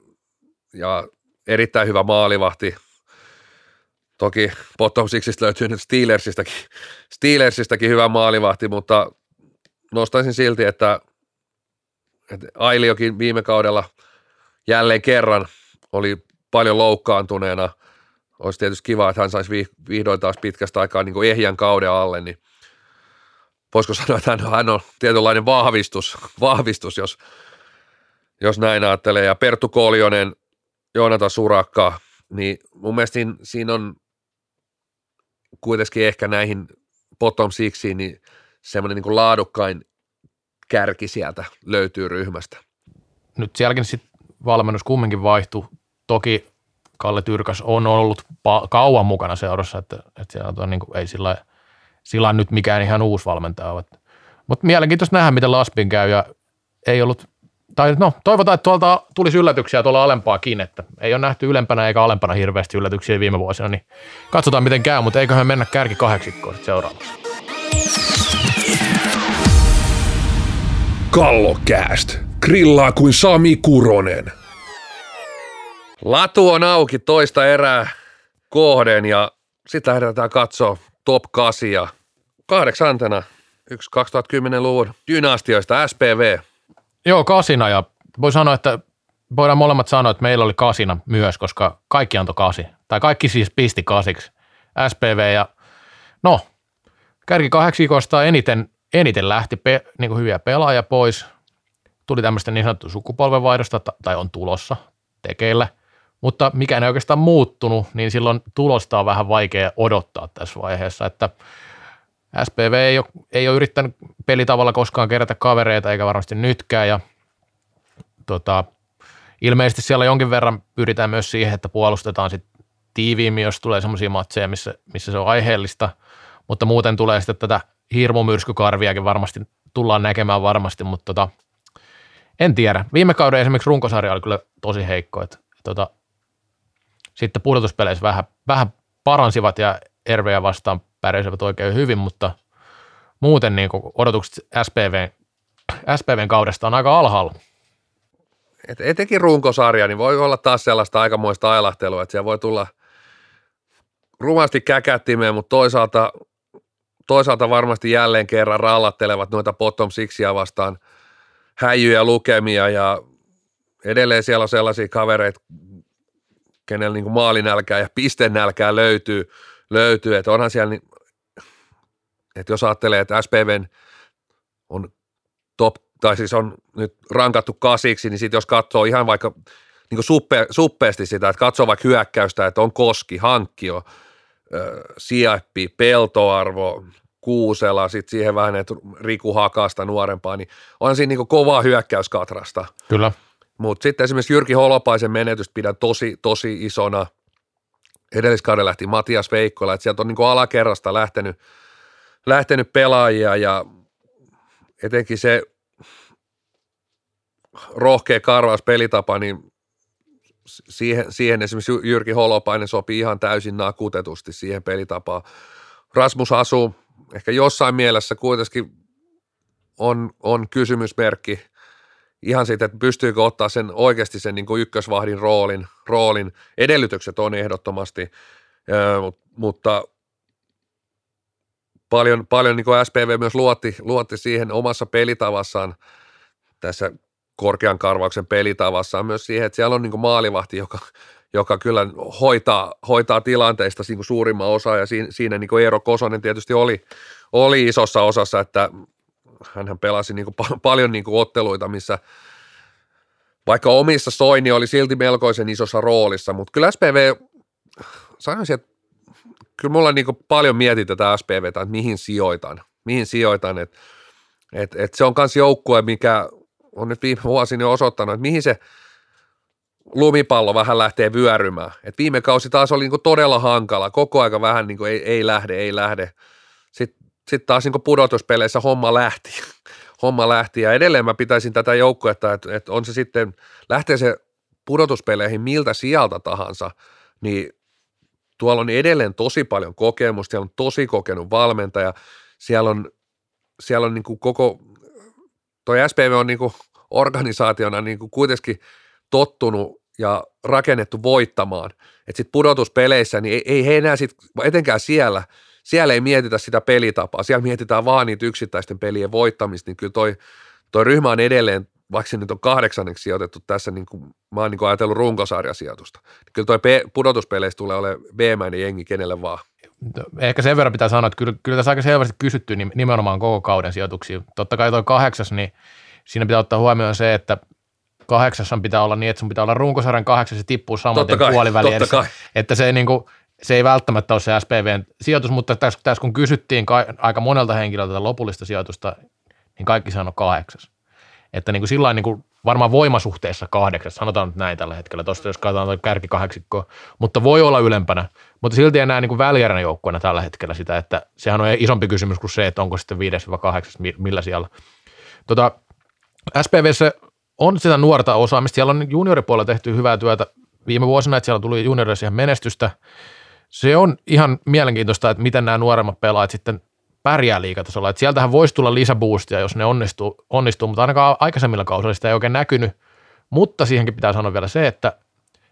ja erittäin hyvä maalivahti. Toki bottom sixistä löytyy nyt Steelersistäkin, Steelersistäkin hyvä maalivahti, mutta nostaisin silti, että, että Ailiokin viime kaudella jälleen kerran oli paljon loukkaantuneena. Olisi tietysti kiva, että hän saisi vihdoin taas pitkästä aikaa niin ehjän kauden alle, niin voisiko sanoa, että hän on, tietynlainen vahvistus, vahvistus jos, jos näin ajattelee. Ja Perttu Koljonen, Joonatan Surakka, niin mun mielestä siinä on kuitenkin ehkä näihin bottom sixiin, niin semmoinen niin laadukkain kärki sieltä löytyy ryhmästä. Nyt sielläkin sitten valmennus kumminkin vaihtui. Toki Kalle Tyrkäs on ollut pa- kauan mukana seurassa, että, että siellä on niin kuin, ei sillä sillä nyt mikään ihan uusi valmentaja. Mutta mielenkiintoista nähdä, miten Laspin käy ja ei ollut, tai no toivotaan, että tuolta tulisi yllätyksiä tuolla alempaakin, että ei ole nähty ylempänä eikä alempana hirveästi yllätyksiä viime vuosina, niin katsotaan miten käy, mutta eiköhän mennä kärki kahdeksikkoon seuraavaksi. Kallokääst. Grillaa kuin Sami Kuronen. Latu on auki toista erää kohden ja sitten lähdetään katsoa top 8 ja kahdeksantena yksi 2010-luvun dynastioista SPV. Joo, kasina ja voi sanoa, että voidaan molemmat sanoa, että meillä oli kasina myös, koska kaikki antoi kasi. Tai kaikki siis pisti kasiksi. SPV ja no, kärki kahdeksikosta eniten, eniten lähti pe, niin kuin hyviä pelaajia pois. Tuli tämmöistä niin sanottua sukupolvenvaihdosta, tai on tulossa tekeillä. Mutta mikä ei oikeastaan muuttunut, niin silloin tulosta on vähän vaikea odottaa tässä vaiheessa, että – SPV ei ole, ei ole yrittänyt pelitavalla koskaan kerätä kavereita, eikä varmasti nytkään, ja tota, ilmeisesti siellä jonkin verran pyritään myös siihen, että puolustetaan sit tiiviimmin, jos tulee sellaisia matseja, missä, missä se on aiheellista, mutta muuten tulee sitten tätä hirmumyrskykarviakin varmasti tullaan näkemään varmasti, mutta tota, en tiedä. Viime kauden esimerkiksi runkosarja oli kyllä tosi heikko, että tota, sitten pudotuspeleissä vähän, vähän paransivat ja Erveä vastaan pärjäsivät oikein hyvin, mutta muuten niin odotukset SPV, SPVn kaudesta on aika alhaalla. Et etenkin runkosarja, niin voi olla taas sellaista aikamoista ailahtelua, että siellä voi tulla rumasti käkättimeen, mutta toisaalta, toisaalta varmasti jälleen kerran rallattelevat noita bottom sixia vastaan häijyjä lukemia ja edelleen siellä on sellaisia kavereita, kenellä niin maalinälkää ja pistennälkää löytyy, löytyy. että onhan siellä, niin, että jos ajattelee, että SPVn on top, tai siis on nyt rankattu kasiksi, niin sitten jos katsoo ihan vaikka niin suppe, suppeasti sitä, että katsoo vaikka hyökkäystä, että on Koski, Hankkio, Sieppi, Peltoarvo, Kuusela, sitten siihen vähän että Riku Hakasta nuorempaa, niin on siinä niin kovaa hyökkäyskatrasta. Kyllä. Mutta sitten esimerkiksi Jyrki Holopaisen menetystä pidän tosi, tosi isona. Edelliskauden lähti Matias Veikkola, että sieltä on niin alakerrasta lähtenyt, lähtenyt pelaajia ja etenkin se rohkea karvauspelitapa, niin siihen, siihen esimerkiksi Jyrki Holopainen sopii ihan täysin nakutetusti siihen pelitapaan. Rasmus Asu ehkä jossain mielessä kuitenkin on, on kysymysmerkki ihan siitä, että pystyykö ottaa sen oikeasti sen niin kuin ykkösvahdin roolin, roolin. Edellytykset on ehdottomasti, mutta paljon, paljon niin kuin SPV myös luotti, luotti siihen omassa pelitavassaan tässä korkean karvauksen pelitavassaan myös siihen, että siellä on niin maalivahti, joka, joka kyllä hoitaa, hoitaa tilanteista niin kuin suurimman osa ja siinä, siinä niin kuin Eero Kosonen tietysti oli, oli isossa osassa, että hän pelasi niin kuin pal- paljon niin kuin otteluita, missä vaikka omissa Soini oli silti melkoisen isossa roolissa, mutta kyllä SPV, sanoisin, että kyllä mulla niin kuin paljon mietin tätä SPVtä, että mihin sijoitan, mihin sijoitan, että et, et se on myös joukkue, mikä on nyt viime vuosina jo osoittanut, että mihin se lumipallo vähän lähtee vyörymään. Et viime kausi taas oli niin todella hankala, koko aika vähän niin ei, ei lähde, ei lähde. Sitten, sitten taas niin pudotuspeleissä homma lähti. [laughs] homma lähti ja edelleen mä pitäisin tätä joukkuetta, että, että on se sitten, lähtee se pudotuspeleihin miltä sieltä tahansa, niin tuolla on edelleen tosi paljon kokemusta, siellä on tosi kokenut valmentaja, siellä on, siellä on niin kuin koko, toi SPV on niin kuin organisaationa niin kuin kuitenkin tottunut ja rakennettu voittamaan. Että sitten pudotuspeleissä, niin ei, ei he enää sit, etenkään siellä, siellä ei mietitä sitä pelitapaa, siellä mietitään vaan niitä yksittäisten pelien voittamista, niin kyllä toi, toi ryhmä on edelleen, vaikka se nyt on kahdeksanneksi sijoitettu tässä, niin kuin, mä oon niin kuin ajatellut runkosarjasijoitusta, niin kyllä toi pudotuspeleissä tulee olemaan b jengi kenelle vaan. Ehkä sen verran pitää sanoa, että kyllä, kyllä tässä aika selvästi kysytty nimenomaan koko kauden sijoituksia. Totta kai toi kahdeksas, niin siinä pitää ottaa huomioon se, että kahdeksassa pitää olla niin, että sun pitää olla runkosarjan kahdeksas ja tippuu saman tien puoliväli edessä. Että se, niin kuin, se ei välttämättä ole se SPVn sijoitus, mutta tässä, tässä kun kysyttiin ka- aika monelta henkilöltä lopullista sijoitusta, niin kaikki sanoi kahdeksas. Että niin kuin sillä niin kuin varmaan voimasuhteessa kahdeksas, sanotaan nyt näin tällä hetkellä, tuosta jos katsotaan kärki kahdeksikkoa, mutta voi olla ylempänä, mutta silti enää niin väljäränä joukkueena tällä hetkellä sitä, että sehän on isompi kysymys kuin se, että onko sitten viides vai kahdeksas, millä siellä. Tota, SPVssä on sitä nuorta osaamista. Siellä on junioripuolella tehty hyvää työtä viime vuosina, että siellä tuli juniorissa ihan menestystä. Se on ihan mielenkiintoista, että miten nämä nuoremmat pelaajat sitten pärjää liikatasolla. Että sieltähän voisi tulla lisäboostia, jos ne onnistuu, onnistuu, mutta ainakaan aikaisemmilla kausilla sitä ei oikein näkynyt. Mutta siihenkin pitää sanoa vielä se, että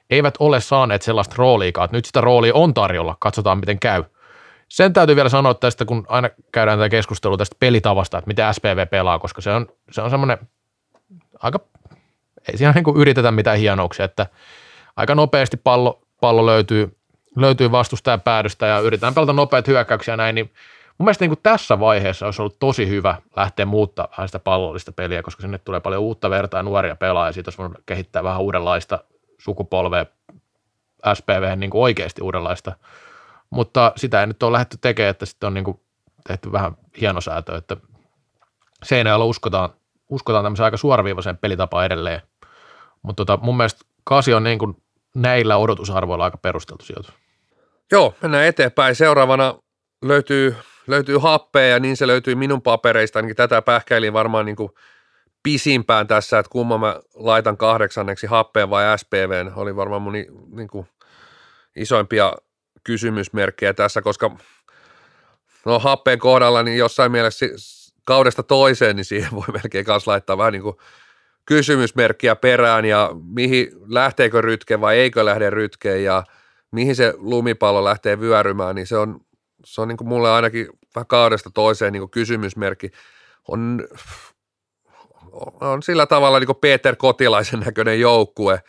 eivät ole saaneet sellaista rooliikaa, että nyt sitä roolia on tarjolla, katsotaan miten käy. Sen täytyy vielä sanoa tästä, kun aina käydään tätä keskustelua tästä pelitavasta, että miten SPV pelaa, koska se on, se on semmoinen aika, ei siinä niin yritetä mitään hienouksia, että aika nopeasti pallo, pallo löytyy, löytyy vastustajan päädystä ja yritetään pelata nopeat hyökkäyksiä näin, niin mun mielestä niin kuin tässä vaiheessa olisi ollut tosi hyvä lähteä muuttaa sitä pallollista peliä, koska sinne tulee paljon uutta vertaa nuoria pelaajia, siitä olisi voinut kehittää vähän uudenlaista sukupolvea SPV niin kuin oikeasti uudenlaista, mutta sitä ei nyt ole lähdetty tekemään, että sitten on niin kuin tehty vähän hienosäätöä, että Seinäjoella uskotaan uskotaan tämmöisen aika suoraviivaiseen pelitapaan edelleen. mutta tota, mun mielestä kasi on niin kuin näillä odotusarvoilla aika perusteltu sijoitus. Joo, mennään eteenpäin. Seuraavana löytyy, löytyy happea ja niin se löytyy minun papereista. Ainakin tätä pähkäilin varmaan niin kuin pisimpään tässä, että kumma mä laitan kahdeksanneksi happeen vai SPVn. Oli varmaan mun niin kuin isoimpia kysymysmerkkejä tässä, koska no happeen kohdalla niin jossain mielessä kaudesta toiseen, niin siihen voi melkein kanssa laittaa vähän niin kuin kysymysmerkkiä perään ja mihin, lähteekö rytke vai eikö lähde rytkeen ja mihin se lumipallo lähtee vyörymään, niin se on, se on niin kuin mulle ainakin vähän kaudesta toiseen niin kuin kysymysmerkki. On, on sillä tavalla niin kuin Peter Kotilaisen näköinen joukkue,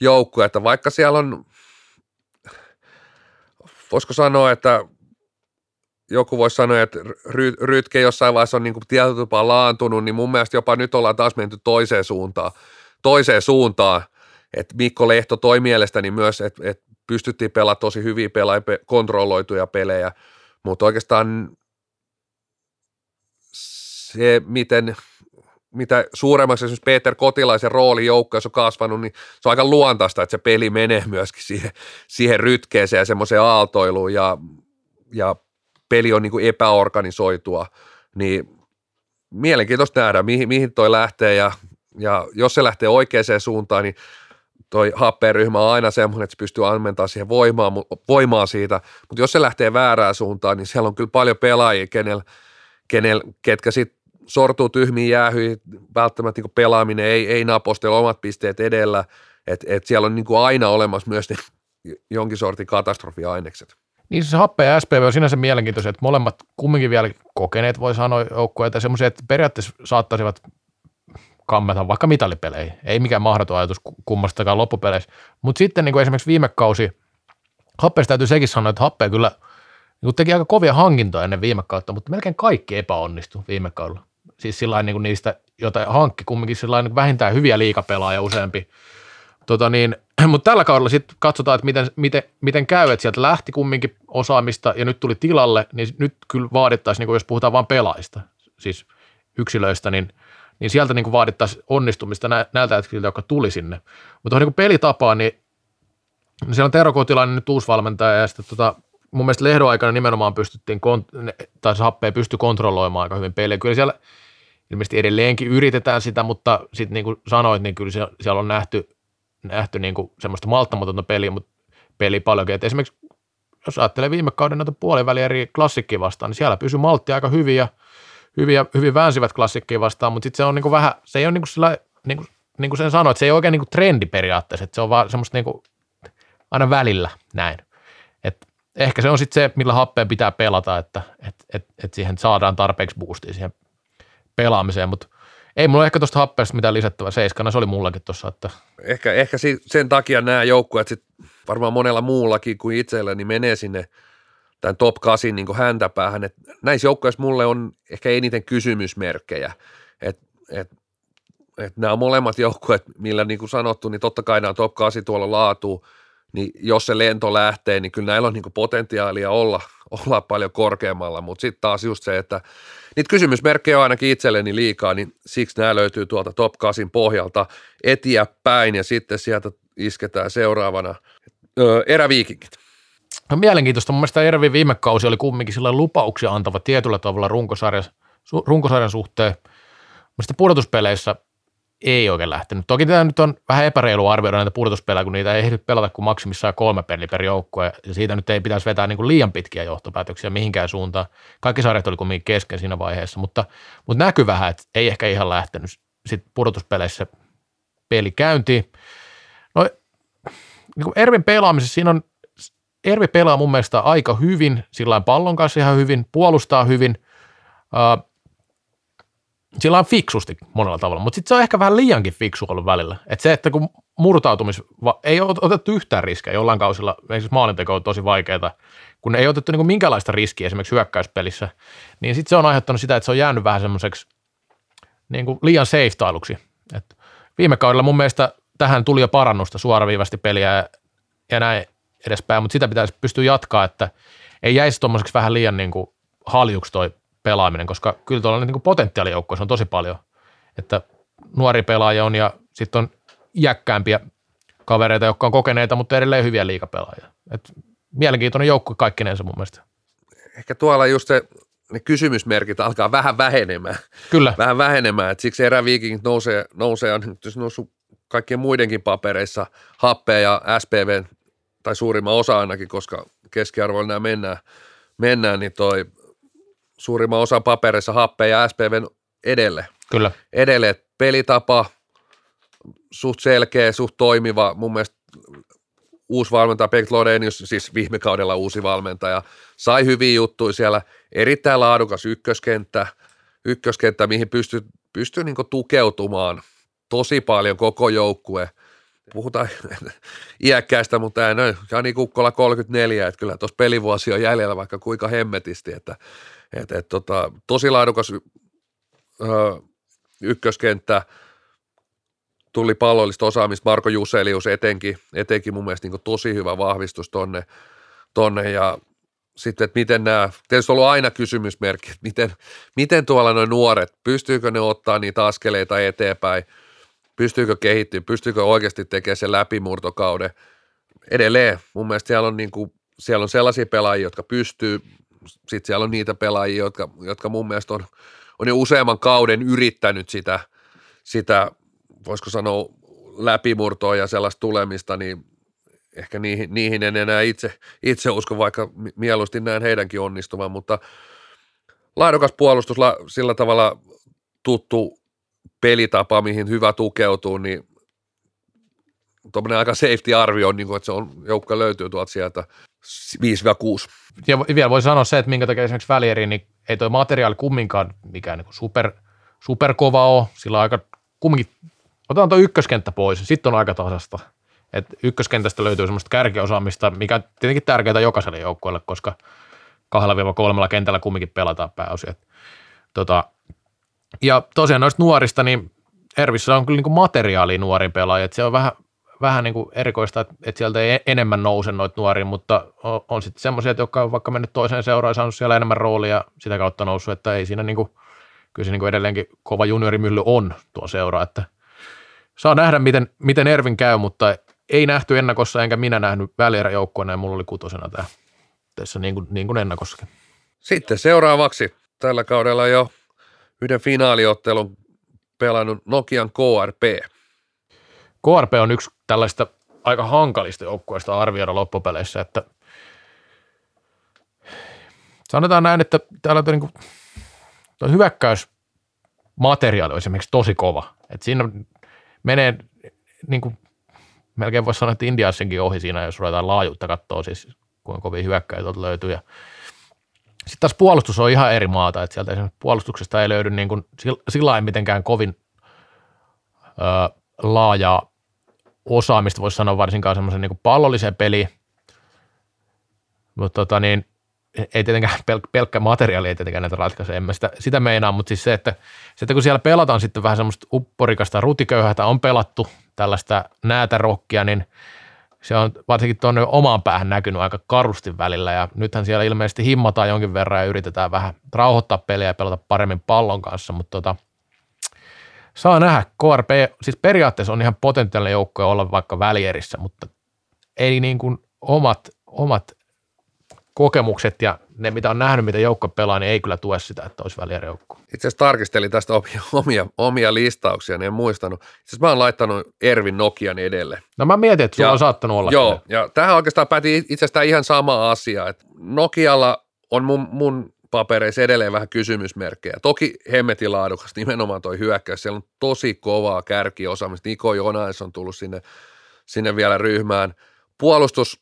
joukkue, että vaikka siellä on, voisiko sanoa, että joku voisi sanoa, että ry, Rytke jossain vaiheessa on niin tietyllä tapaa laantunut, niin mun mielestä jopa nyt ollaan taas menty toiseen suuntaan. Toiseen suuntaan, että Mikko Lehto toi mielestäni myös, että, että pystyttiin pelaamaan tosi hyviä pelaajia, kontrolloituja pelejä, mutta oikeastaan se, miten, mitä suuremmaksi esimerkiksi Peter Kotilaisen rooli joukkueessa on kasvanut, niin se on aika luontaista, että se peli menee myöskin siihen, siihen rytkeeseen ja semmoiseen aaltoiluun ja, ja peli on niin kuin epäorganisoitua, niin mielenkiintoista nähdä, mihin, mihin toi lähtee ja, ja jos se lähtee oikeaan suuntaan, niin toi happeryhmä on aina semmoinen, että se pystyy ammentamaan siihen voimaa, voimaa siitä, mutta jos se lähtee väärään suuntaan, niin siellä on kyllä paljon pelaajia, kenel, kenel, ketkä sitten sortuu tyhmiin jäähyihin, välttämättä niin pelaaminen ei, ei napostele omat pisteet edellä, että et siellä on niin aina olemassa myös ne [laughs] jonkin sortin katastrofiainekset. Niin se happe ja SPV on sinänsä mielenkiintoisia, että molemmat kumminkin vielä kokeneet voi sanoa joukkueita, semmoisia, että periaatteessa saattaisivat kammeta vaikka mitalipeleihin. Ei mikään mahdoton ajatus kummastakaan loppupeleissä. Mutta sitten niin kuin esimerkiksi viime kausi, Happeesta täytyy sekin sanoa, että Happe kyllä niin teki aika kovia hankintoja ennen viime kautta, mutta melkein kaikki epäonnistui viime kaudella. Siis sillä niin niistä, joita hankki kumminkin sillä niin vähintään hyviä liikapelaajia useampi. Tota niin, [clears throat] mutta tällä kaudella sitten katsotaan, että miten, miten, miten käy, että sieltä lähti kumminkin osaamista ja nyt tuli tilalle, niin nyt kyllä vaadittaisiin, niin jos puhutaan vain pelaajista, siis yksilöistä, niin, niin sieltä niin vaadittaisiin onnistumista nä, näiltä hetkiltä, jotka tuli sinne. Mutta niin pelitapaa, niin, niin siellä on Tero Kotilainen nyt uusi valmentaja ja sitten tota, mun mielestä lehdon aikana nimenomaan pystyttiin, tai happea pystyi kontrolloimaan aika hyvin peliä. Kyllä siellä ilmeisesti edelleenkin yritetään sitä, mutta sitten niin kuin sanoit, niin kyllä siellä on nähty nähty niin kuin semmoista malttamatonta peliä, mutta peli paljonkin. Et esimerkiksi jos ajattelee viime kauden noita puoliväliä eri klassikkiä vastaan, niin siellä pysyy maltti aika hyvin ja hyviä, hyvin väänsivät klassikkiä vastaan, mutta sitten se on niin kuin vähän, se ei ole niin kuin sillä, niin kuin, niin kuin sen sanoi, että se ei ole oikein niin kuin trendi periaatteessa, että se on vaan semmoista niin kuin aina välillä näin. Et ehkä se on sitten se, millä happeen pitää pelata, että et, et, et siihen saadaan tarpeeksi boostia siihen pelaamiseen, mutta ei mulla ehkä tuosta happeesta mitään lisättävää. Seiskana se oli mullakin tuossa. Että... Ehkä, ehkä sen takia nämä joukkueet sit varmaan monella muullakin kuin itselläni niin menee sinne tämän top 8 niin häntäpäähän. Et näissä joukkueissa mulle on ehkä eniten kysymysmerkkejä. Et, et, et nämä molemmat joukkueet, millä niin kuin sanottu, niin totta kai nämä top 8 tuolla laatuu, niin jos se lento lähtee, niin kyllä näillä on niin potentiaalia olla, olla paljon korkeammalla, mutta sitten taas just se, että – Niitä kysymysmerkkejä on ainakin itselleni liikaa, niin siksi nämä löytyy tuolta top 8 pohjalta etiä päin ja sitten sieltä isketään seuraavana öö, eräviikingit. No, mielenkiintoista. Mun mielestä Ervi viime kausi oli kumminkin sillä lupauksia antava tietyllä tavalla runkosarjan, runkosarjan suhteen. Mielestäni pudotuspeleissä ei oikein lähtenyt. Toki tämä nyt on vähän epäreilu arvioida näitä pudotuspelejä, kun niitä ei ehdi pelata kuin maksimissaan kolme peliä per joukkue, ja siitä nyt ei pitäisi vetää niin kuin liian pitkiä johtopäätöksiä mihinkään suuntaan. Kaikki sarjat oli kuitenkin kesken siinä vaiheessa, mutta, mutta näkyy vähän, että ei ehkä ihan lähtenyt sitten pudotuspeleissä peli käyntiin. No, niin Ervin pelaamisessa siinä on, Ervi pelaa mun mielestä aika hyvin, sillä pallon kanssa ihan hyvin, puolustaa hyvin, sillä on fiksusti monella tavalla, mutta sitten se on ehkä vähän liiankin fiksu ollut välillä. Että se, että kun murtautumis, ei ole otettu yhtään riskejä jollain kausilla, esimerkiksi maalinteko on tosi vaikeaa, kun ei otettu niin minkälaista riskiä esimerkiksi hyökkäyspelissä, niin sitten se on aiheuttanut sitä, että se on jäänyt vähän semmoiseksi niin kuin liian safe-tailuksi. Et viime kaudella mun mielestä tähän tuli jo parannusta suoraviivasti peliä ja näin edespäin, mutta sitä pitäisi pystyä jatkaa, että ei jäisi tuommoiseksi vähän liian niin kuin haljuksi toi pelaaminen, koska kyllä tuolla niin potentiaalijoukkoissa on tosi paljon, että nuori pelaaja on ja sitten on iäkkäämpiä kavereita, jotka on kokeneita, mutta edelleen hyviä liikapelaajia. Et mielenkiintoinen joukkue kaikkinensa mun mielestä. Ehkä tuolla just se, ne kysymysmerkit alkaa vähän vähenemään. Kyllä. Vähän vähenemään, että siksi eräviikingit nousee, nousee on nyt noussut kaikkien muidenkin papereissa happea ja SPV, tai suurimman osa ainakin, koska keskiarvoilla nämä mennään, mennään niin toi suurimman osa papereissa happea ja SPVn edelle. Kyllä. Edelle, että pelitapa, suht selkeä, suht toimiva, mun mielestä uusi valmentaja, Bengt Lodenius, siis viime kaudella uusi valmentaja, sai hyviä juttuja siellä, erittäin laadukas ykköskenttä, ykköskenttä mihin pystyy, pystyy niin tukeutumaan tosi paljon koko joukkue. Puhutaan [laughs] iäkkäistä, mutta ei noin, Jani Kukkola 34, että kyllä tuossa pelivuosi on jäljellä vaikka kuinka hemmetisti, että et, et, tota, tosi laadukas ö, ykköskenttä, tuli pallollista osaamista, Marko Juselius etenkin, etenkin mun mielestä niin tosi hyvä vahvistus tonne, tonne ja sitten, että miten nämä, tietysti on ollut aina kysymysmerkki, että miten, miten tuolla noin nuoret, pystyykö ne ottaa niitä askeleita eteenpäin, pystyykö kehittyä, pystyykö oikeasti tekemään sen läpimurtokauden. Edelleen mun mielestä siellä on, niin kuin, siellä on sellaisia pelaajia, jotka pystyy, sitten siellä on niitä pelaajia, jotka, jotka mun mielestä on, on jo useamman kauden yrittänyt sitä, sitä voisiko sanoa läpimurtoa ja sellaista tulemista, niin ehkä niihin, niihin en enää itse, itse usko, vaikka mieluusti näen heidänkin onnistuvan, mutta laadukas puolustus, sillä tavalla tuttu pelitapa, mihin hyvä tukeutuu, niin tuommoinen aika safety-arvio niin kuin, että se on, joukko löytyy tuolta sieltä 5-6. Ja vielä voi sanoa se, että minkä takia esimerkiksi välieri, niin ei tuo materiaali kumminkaan mikään niin super, superkova ole, sillä on aika kumminkin Otetaan tuo ykköskenttä pois, sitten on aika tasasta. Et ykköskentästä löytyy semmoista kärkiosaamista, mikä on tietenkin tärkeää jokaiselle joukkueelle, koska kahdella kolmella kentällä kumminkin pelataan pääosin. Et, tota, ja tosiaan noista nuorista, niin Ervissä on kyllä niin materiaali nuorin pelaaja, että se on vähän, vähän niin kuin erikoista, että, sieltä ei enemmän nouse noita nuoria, mutta on, on sitten semmoisia, jotka on vaikka mennyt toiseen seuraan ja saanut siellä enemmän roolia sitä kautta noussut, että ei siinä niin kuin, kyllä se niin kuin edelleenkin kova juniorimylly on tuo seura, että – saa nähdä, miten, miten Ervin käy, mutta ei nähty ennakossa, enkä minä nähnyt välieräjoukkoina ja mulla oli kutosena tämä tässä niin kuin, niin kuin ennakossakin. Sitten seuraavaksi tällä kaudella jo yhden finaaliottelun pelannut Nokian KRP. KRP on yksi tällaista aika hankalista joukkueista arvioida loppupeleissä, että sanotaan näin, että täällä on niin kuin, hyökkäysmateriaali on esimerkiksi tosi kova. että siinä menee niin kuin, melkein voisi sanoa, että Indiassenkin ohi siinä, jos ruvetaan laajuutta katsoa, siis kuinka kovin hyökkäitä löytyy. Ja sitten taas puolustus on ihan eri maata, että sieltä esimerkiksi puolustuksesta ei löydy niin kuin, sillä ei mitenkään kovin ö, laajaa osaamista, voisi sanoa varsinkaan semmoisen niin pallollisen peli, mutta tota niin, ei tietenkään pel- pelkkä materiaali ei tietenkään näitä ratkaise, en mä sitä, sitä meinaa, mutta siis se, että, se, että kun siellä pelataan sitten vähän semmoista upporikasta rutiköyhätä, on pelattu tällaista näätärokkia, niin se on varsinkin tuonne omaan päähän näkynyt aika karusti välillä ja nythän siellä ilmeisesti himmataan jonkin verran ja yritetään vähän rauhoittaa peliä ja pelata paremmin pallon kanssa, mutta tota, saa nähdä. KRP siis periaatteessa on ihan potentiaalinen joukko olla vaikka välierissä, mutta ei niin kuin omat, omat kokemukset ja ne, mitä on nähnyt, mitä joukko pelaa, niin ei kyllä tue sitä, että olisi välierjoukko. Itse asiassa tarkistelin tästä omia, omia, omia listauksia, niin en muistanut. Siis mä oon laittanut Ervin Nokian edelle. No mä mietin, että sulla ja, on saattanut olla. Joo, kyllä. ja tähän oikeastaan päätin itsestään ihan sama asia, että Nokialla on mun, mun papereissa edelleen vähän kysymysmerkkejä. Toki hemmetin laadukas nimenomaan toi hyökkäys. Siellä on tosi kovaa kärkiosaamista. Niko Jonais on tullut sinne, sinne vielä ryhmään. Puolustus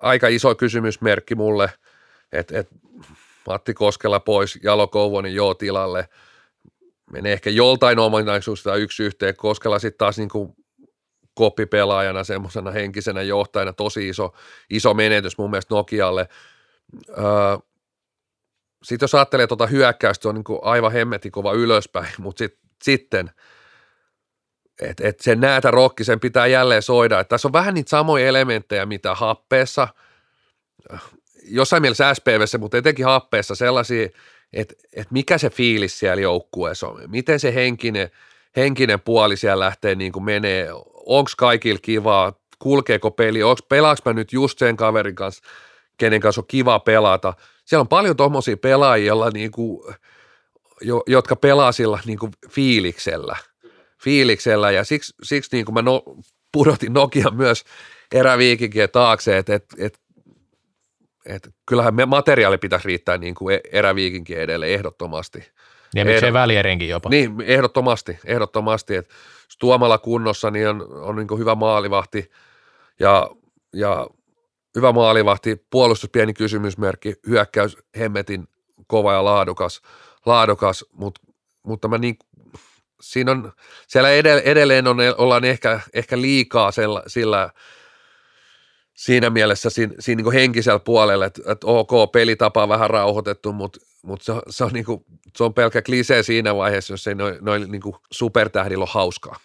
aika iso kysymysmerkki mulle, että et Matti Koskela pois, Jalo Kouvonen joo tilalle, menee ehkä joltain ominaisuudesta yksi yhteen, Koskela sitten taas niin kuin koppipelaajana, semmoisena henkisenä johtajana, tosi iso, iso menetys mun mielestä Nokialle. Öö, sitten jos ajattelee tuota hyökkäystä, on niin kuin aivan hemmetin kova ylöspäin, mutta sit, sitten – että et sen näätä rokki, sen pitää jälleen soida. Et tässä on vähän niitä samoja elementtejä, mitä happeessa, jossain mielessä SPVssä, mutta etenkin happeessa sellaisia, että et mikä se fiilis siellä joukkueessa on, miten se henkinen, henkinen puoli siellä lähtee niin kuin menee, onko kaikilla kivaa, kulkeeko peli, pelaaks mä nyt just sen kaverin kanssa, kenen kanssa on kiva pelata. Siellä on paljon tuommoisia pelaajia, joilla niin kuin, jo, jotka pelaa sillä niin kuin fiiliksellä. Fiiliksellä ja siksi, siksi niin kuin mä no, pudotin Nokia myös eräviikinkien taakse, että et, et, et, kyllähän me materiaali pitäisi riittää niin kuin e-, eräviikinkien edelle ehdottomasti. Ja miksei välierinkin jopa. Niin, ehdottomasti, ehdottomasti, että Tuomalla kunnossa niin on, on niin hyvä maalivahti ja, ja hyvä maalivahti, puolustus pieni kysymysmerkki, hyökkäys hemmetin kova ja laadukas, laadukas mutta, mutta mä niin, siinä on, siellä edelleen on, ollaan ehkä, ehkä liikaa sillä, sillä siinä mielessä siinä, siinä niin henkisellä puolella, että, että ok, pelitapa on vähän rauhoitettu, mutta, mutta se, on, se, on niin kuin, se on pelkkä klisee siinä vaiheessa, jos ei noin noi, niin supertähdillä ole hauskaa.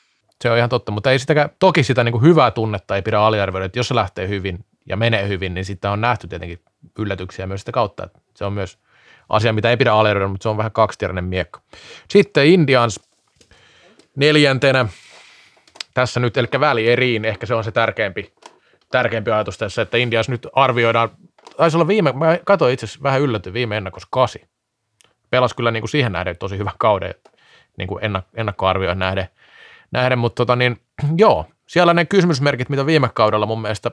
Se on ihan totta, mutta ei sitäkään, toki sitä niin kuin hyvää tunnetta ei pidä aliarvioida, että jos se lähtee hyvin ja menee hyvin, niin sitten on nähty tietenkin yllätyksiä myös sitä kautta, että se on myös asia, mitä ei pidä aliarvioida, mutta se on vähän kaksitierainen miekka. Sitten Indians neljäntenä, tässä nyt, eli välieriin, ehkä se on se tärkeämpi tärkeämpi ajatus tässä, että Indiassa nyt arvioidaan, taisi olla viime, mä katsoin itse asiassa vähän yllätty viime ennakossa kasi. Pelasi kyllä niin kuin siihen nähden tosi hyvän kauden niin kuin ennak- ennakkoarvioihin nähden, nähden mutta tota niin, [clears throat] joo, siellä ne kysymysmerkit, mitä viime kaudella mun mielestä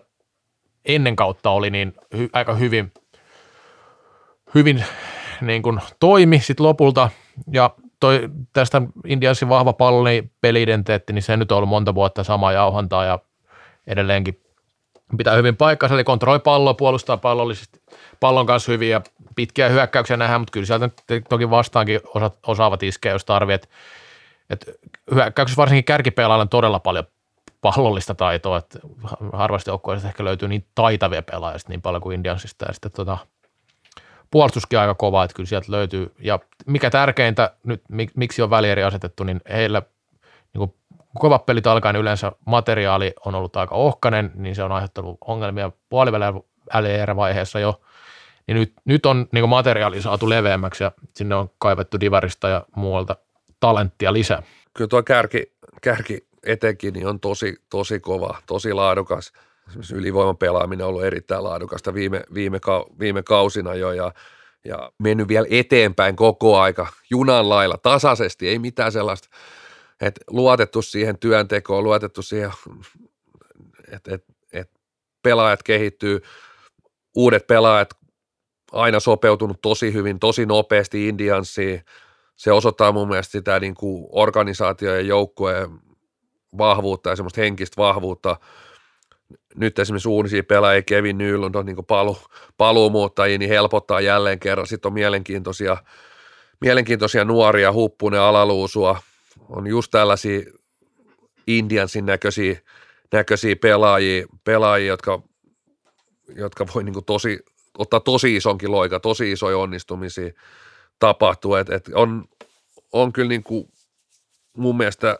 ennen kautta oli, niin hy, aika hyvin, hyvin niin kuin toimi sitten lopulta, ja toi, tästä Indiansin vahva pallon peli-identiteetti, niin se nyt on ollut monta vuotta samaa jauhantaa, ja edelleenkin pitää hyvin paikkansa, eli kontrolloi palloa, puolustaa pallollisesti pallon kanssa hyvin ja pitkiä hyökkäyksiä nähdään, mutta kyllä sieltä toki vastaankin osa, osaavat iskeä, jos tarvii. Et, et hyökkäyksessä varsinkin kärkipelailla on todella paljon pallollista taitoa, että harvasti joukkueista ehkä löytyy niin taitavia pelaajia niin paljon kuin Indiansista ja sitten tota, puolustuskin aika kova, että kyllä sieltä löytyy. Ja mikä tärkeintä nyt, miksi on välieri asetettu, niin heillä niin kuin kovat pelit alkaen yleensä materiaali on ollut aika ohkainen, niin se on aiheuttanut ongelmia puolivälierä vaiheessa jo. Niin nyt, nyt on niin materiaali saatu leveämmäksi ja sinne on kaivettu divarista ja muualta talenttia lisää. Kyllä tuo kärki, kärki etenkin niin on tosi, tosi kova, tosi laadukas. Esimerkiksi ylivoiman pelaaminen on ollut erittäin laadukasta viime, viime, viime kausina jo ja, ja mennyt vielä eteenpäin koko aika junan lailla tasaisesti, ei mitään sellaista – että luotettu siihen työntekoon, luotettu siihen, että et, et pelaajat kehittyy, uudet pelaajat aina sopeutunut tosi hyvin, tosi nopeasti Indiansiin. Se osoittaa mun mielestä sitä niin kuin organisaatio ja joukkueen vahvuutta ja semmoista henkistä vahvuutta. Nyt esimerkiksi uunisia pelaajia, Kevin Nylund on niin palu, paluumuuttajia, niin helpottaa jälleen kerran. Sitten on mielenkiintoisia, mielenkiintoisia nuoria, huppunen alaluusua, on just tällaisia Indiansin näköisiä, näköisiä pelaajia, pelaajia, jotka, jotka voi niin tosi, ottaa tosi isonkin loika, tosi isoja onnistumisia tapahtuu. Et, et on, on kyllä niin kuin mun mielestä